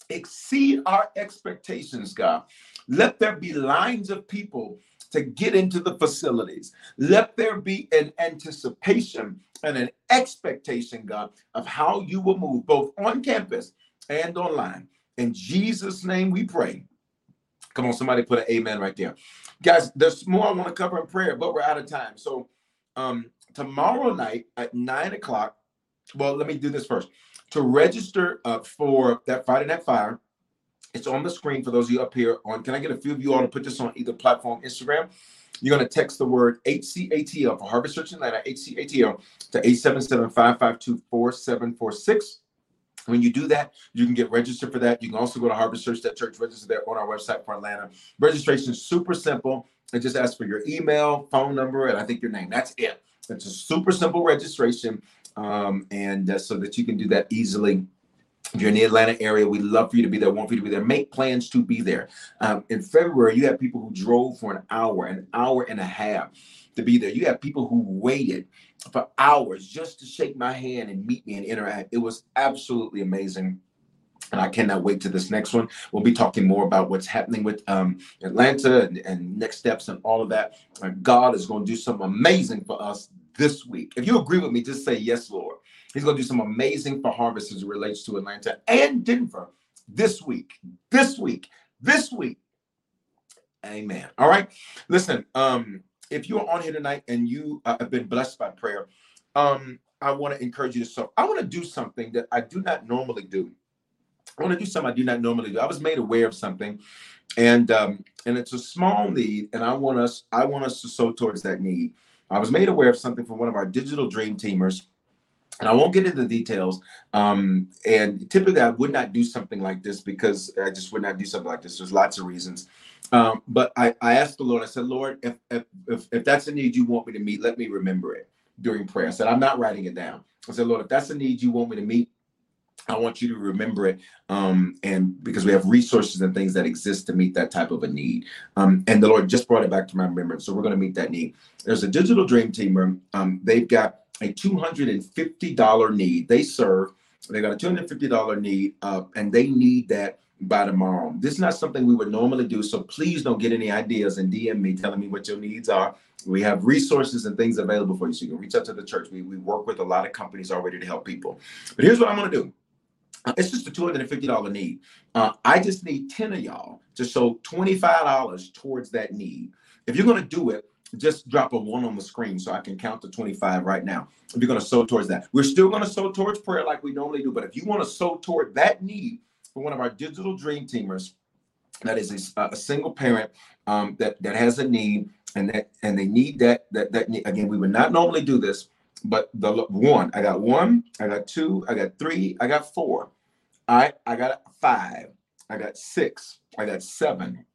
Exceed our expectations, God. Let there be lines of people to get into the facilities. Let there be an anticipation and an expectation, God, of how you will move both on campus and online. In Jesus' name we pray. Come on, somebody put an amen right there. Guys, there's more I want to cover in prayer, but we're out of time. So um tomorrow night at nine o'clock, well, let me do this first. To register uh, for that Friday Night Fire, it's on the screen for those of you up here on. Can I get a few of you all to put this on either platform, Instagram? You're going to text the word HCATL for Harvest Church Atlanta, HCATL to 877-552-4746. When you do that, you can get registered for that. You can also go to Harvest Church, that church register there on our website for Atlanta. Registration is super simple. It just asks for your email, phone number, and I think your name. That's it. It's a super simple registration um, and uh, so that you can do that easily. If you're in the Atlanta area, we'd love for you to be there, want for you to be there. Make plans to be there. Um, in February, you have people who drove for an hour, an hour and a half to be there. You have people who waited for hours just to shake my hand and meet me and interact. It was absolutely amazing. And I cannot wait to this next one. We'll be talking more about what's happening with um, Atlanta and, and, next steps and all of that. Uh, God is going to do something amazing for us this week. If you agree with me, just say yes, Lord. He's going to do some amazing for harvest as it relates to Atlanta and Denver this week. This week. This week. Amen. All right. Listen, um, if you're on here tonight and you uh, have been blessed by prayer, um, I want to encourage you to so I want to do something that I do not normally do. I want to do something I do not normally do. I was made aware of something, and um, and it's a small need, and I want us I want us to sow towards that need. I was made aware of something from one of our digital dream teamers, and I won't get into the details. Um, and typically, I would not do something like this because I just would not do something like this. There's lots of reasons. Um, but I, I asked the Lord. I said, Lord, if, if if if that's a need you want me to meet, let me remember it during prayer. I said, I'm not writing it down. I said, Lord, if that's a need you want me to meet, I want you to remember it, um, and because we have resources and things that exist to meet that type of a need. Um, and the Lord just brought it back to my remembrance, so we're going to meet that need. There's a digital dream teamer. Um, they've got a $250 need. They serve. They got a $250 need, uh, and they need that by tomorrow. This is not something we would normally do, so please don't get any ideas and DM me telling me what your needs are. We have resources and things available for you, so you can reach out to the church. We, we work with a lot of companies already to help people. But here's what I'm going to do. Uh, it's just a $250 need. Uh, I just need 10 of y'all to show $25 towards that need. If you're going to do it, just drop a one on the screen so I can count to 25 right now. If you're going to sow towards that, we're still going to sow towards prayer like we normally do. But if you want to sow toward that need for one of our digital dream teamers, that is a, a single parent um, that that has a need and that and they need that that that need. again. We would not normally do this, but the one I got one, I got two, I got three, I got four. All right, I got five, I got six, I got seven,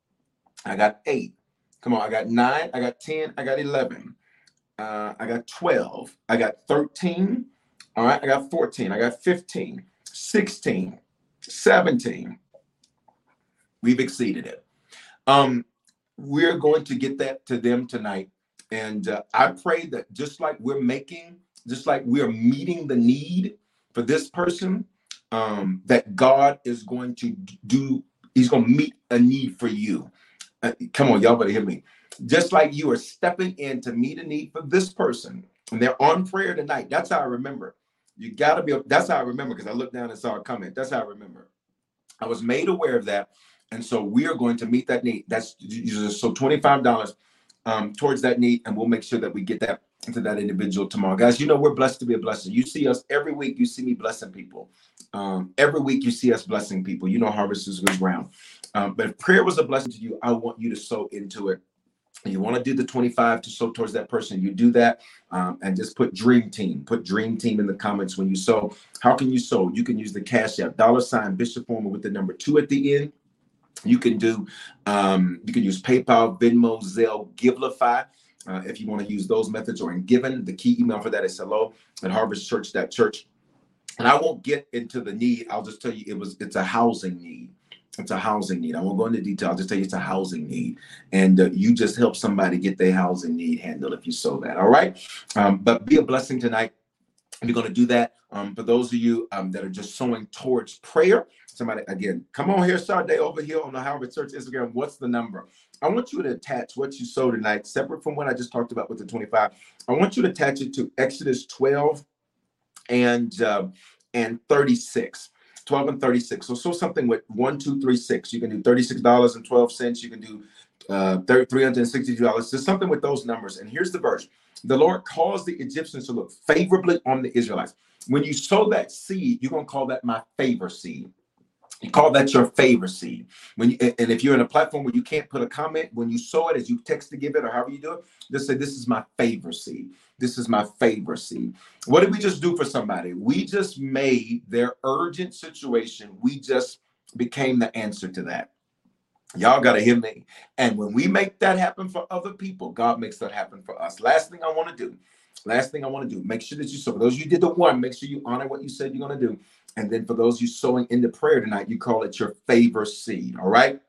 I got eight. Come on, I got nine, I got 10, I got 11, uh, I got 12, I got 13, all right, I got 14, I got 15, 16, 17. We've exceeded it. Um, we're going to get that to them tonight. And uh, I pray that just like we're making, just like we're meeting the need for this person, um, that God is going to do, He's going to meet a need for you. Uh, come on, y'all better hear me. Just like you are stepping in to meet a need for this person, and they're on prayer tonight. That's how I remember. You got to be, that's how I remember because I looked down and saw a comment. That's how I remember. I was made aware of that. And so we are going to meet that need. That's so $25 um, towards that need, and we'll make sure that we get that to that individual tomorrow. Guys, you know we're blessed to be a blessing. You see us every week, you see me blessing people. Um, every week you see us blessing people. You know harvest is good ground. Um, but if prayer was a blessing to you, I want you to sow into it. You want to do the 25 to sow towards that person, you do that um, and just put dream team, put dream team in the comments when you sow. How can you sow? You can use the cash app, dollar sign Bishop Foreman with the number two at the end. You can do, um, you can use PayPal, Venmo, Zelle, Givelify. Uh, if you want to use those methods or in given, the key email for that is hello at harvestchurch.church. And I won't get into the need. I'll just tell you it was it's a housing need. It's a housing need. I won't go into detail. I'll just tell you it's a housing need. And uh, you just help somebody get their housing need handled if you sow that. All right. Um, but be a blessing tonight. We're going to do that. Um, for those of you um, that are just sowing towards prayer, somebody again, come on here, Sade over here on the Harvest Church Instagram. What's the number? I want you to attach what you sow tonight, separate from what I just talked about with the 25. I want you to attach it to Exodus 12 and uh, and 36. 12 and 36. So, so something with one, two, three, six. You can do $36.12. You can do uh, $362. Just something with those numbers. And here's the verse The Lord caused the Egyptians to look favorably on the Israelites. When you sow that seed, you're going to call that my favor seed. You call that your favor seed. When you, and if you're in a platform where you can't put a comment, when you sow it as you text to give it or however you do it, just say, This is my favor seed. This is my favor seed. What did we just do for somebody? We just made their urgent situation, we just became the answer to that. Y'all got to hear me. And when we make that happen for other people, God makes that happen for us. Last thing I want to do, last thing I want to do, make sure that you, so for those you did the one, make sure you honor what you said you're going to do. And then for those you sowing into prayer tonight, you call it your favor seed. All right.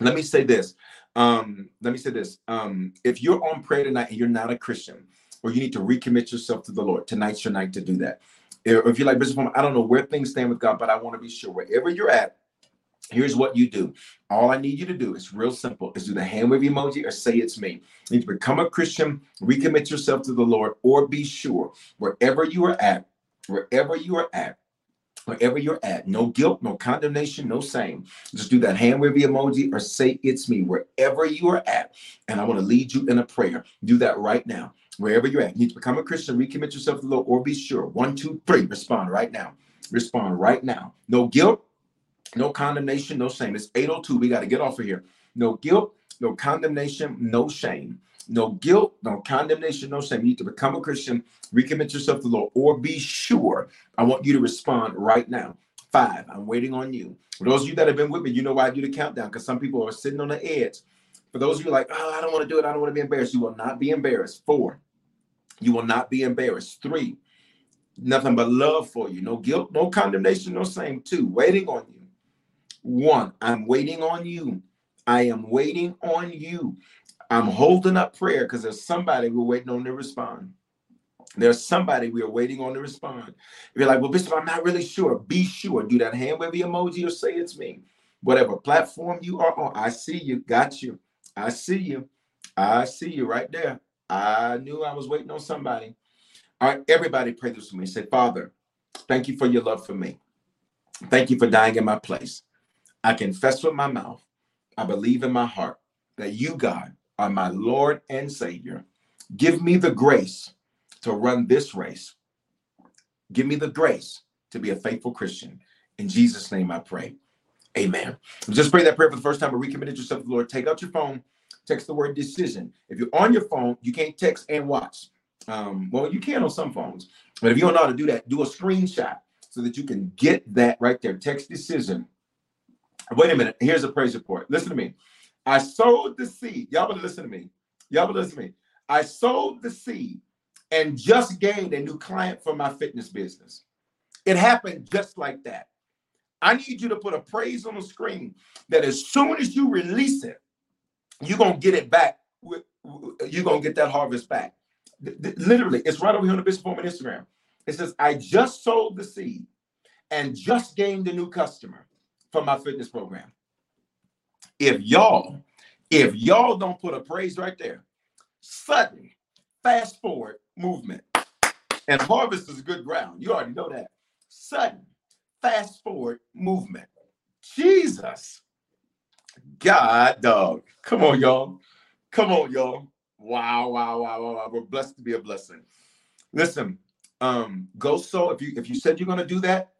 Let me say this. Um, let me say this. Um, if you're on prayer tonight and you're not a Christian, or you need to recommit yourself to the Lord, tonight's your night to do that. If you're like, Bishop, I don't know where things stand with God, but I want to be sure wherever you're at, here's what you do. All I need you to do is real simple is do the hand wave emoji or say it's me. You need to become a Christian, recommit yourself to the Lord, or be sure wherever you are at, wherever you are at, wherever you're at. No guilt, no condemnation, no shame. Just do that hand wave emoji or say it's me wherever you are at. And I want to lead you in a prayer. Do that right now. Wherever you're at. You need to become a Christian, recommit yourself to the Lord, or be sure. One, two, three. Respond right now. Respond right now. No guilt, no condemnation, no shame. It's 802. We got to get off of here. No guilt, no condemnation, no shame. No guilt, no condemnation, no shame. You need to become a Christian, recommit yourself to the Lord, or be sure. I want you to respond right now. Five, I'm waiting on you. For those of you that have been with me, you know why I do the countdown because some people are sitting on the edge. For those of you like, oh, I don't want to do it, I don't want to be embarrassed. You will not be embarrassed. Four, you will not be embarrassed. Three, nothing but love for you. No guilt, no condemnation, no shame. Two, waiting on you. One, I'm waiting on you. I am waiting on you. I'm holding up prayer because there's somebody we're waiting on to respond. There's somebody we are waiting on to respond. If you're like, well, Bishop, I'm not really sure. Be sure. Do that hand wavy emoji or say it's me. Whatever platform you are on, I see you. Got you. I see you. I see you right there. I knew I was waiting on somebody. All right, everybody pray this for me. Say, Father, thank you for your love for me. Thank you for dying in my place. I confess with my mouth, I believe in my heart that you, God, are my Lord and Savior. Give me the grace to run this race. Give me the grace to be a faithful Christian. In Jesus' name I pray. Amen. Just pray that prayer for the first time or recommitted yourself to the Lord. Take out your phone, text the word decision. If you're on your phone, you can't text and watch. Um, well, you can on some phones, but if you don't know how to do that, do a screenshot so that you can get that right there. Text decision Wait a minute. Here's a praise report. Listen to me. I sowed the seed. Y'all better listen to me. Y'all better listen to me. I sowed the seed and just gained a new client for my fitness business. It happened just like that. I need you to put a praise on the screen that as soon as you release it, you're going to get it back. You're going to get that harvest back. Literally, it's right over here on the Bishop Foreman Instagram. It says, I just sowed the seed and just gained a new customer for my fitness program. If y'all, if y'all don't put a praise right there, sudden, fast forward movement, and harvest is good ground. You already know that. Sudden, fast forward movement. Jesus. God, dog. Come on, y'all. Come on, y'all. Wow, wow, wow, wow, wow. We're blessed to be a blessing. Listen, um, go so if you if you said you're gonna do that,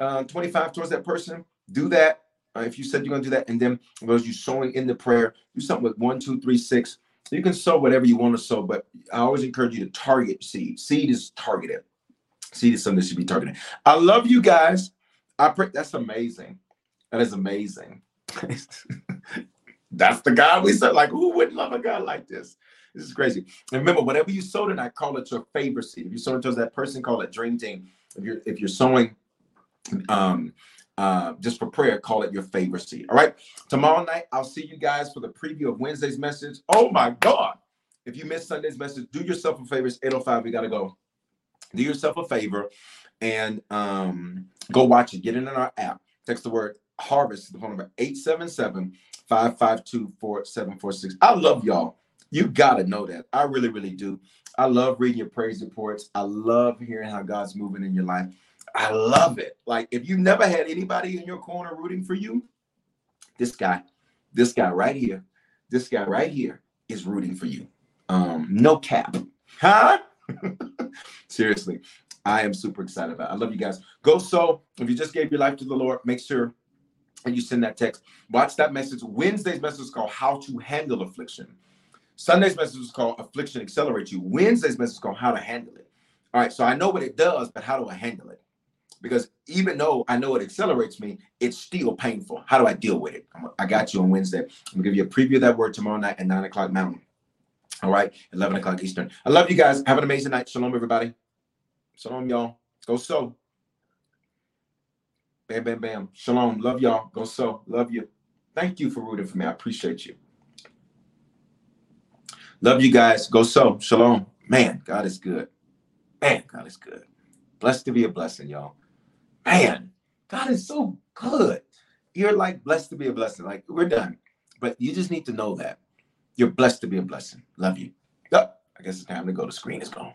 uh, 25 towards that person, do that. Uh, if you said you're going to do that, and then those you sowing in the prayer, do something with one, two, three, six. You can sow whatever you want to sow, but I always encourage you to target seed. Seed is targeted. Seed is something that should be targeted. I love you guys. I pray that's amazing. That is amazing. that's the God we serve. Like, who wouldn't love a God like this? This is crazy. And remember, whatever you sow tonight, call it your favorite seed. If you sow it towards that person, call it dream team. If you're if you're sowing um uh, just for prayer, call it your favorite seat. All right. Tomorrow night, I'll see you guys for the preview of Wednesday's message. Oh my God. If you missed Sunday's message, do yourself a favor. It's 805. We got to go. Do yourself a favor and um, go watch it. Get it in our app. Text the word harvest to the phone number 877 552 4746. I love y'all. You got to know that. I really, really do. I love reading your praise reports. I love hearing how God's moving in your life. I love it. Like if you've never had anybody in your corner rooting for you, this guy, this guy right here, this guy right here is rooting for you. Um, no cap. Huh? Seriously, I am super excited about it. I love you guys. Go so if you just gave your life to the Lord, make sure and you send that text. Watch that message. Wednesday's message is called How to Handle Affliction. Sunday's message is called Affliction Accelerates You. Wednesday's message is called How to Handle It. All right, so I know what it does, but how do I handle it? Because even though I know it accelerates me, it's still painful. How do I deal with it? I got you on Wednesday. I'm gonna give you a preview of that word tomorrow night at nine o'clock Mountain. All right, 11 o'clock Eastern. I love you guys. Have an amazing night. Shalom, everybody. Shalom, y'all. Go so. Bam, bam, bam. Shalom. Love y'all. Go so. Love you. Thank you for rooting for me. I appreciate you. Love you guys. Go so. Shalom. Man, God is good. Man, God is good. Blessed to be a blessing, y'all. Man, God is so good. You're like blessed to be a blessing. Like we're done. But you just need to know that. You're blessed to be a blessing. Love you. Oh, I guess it's time to go. The screen is gone.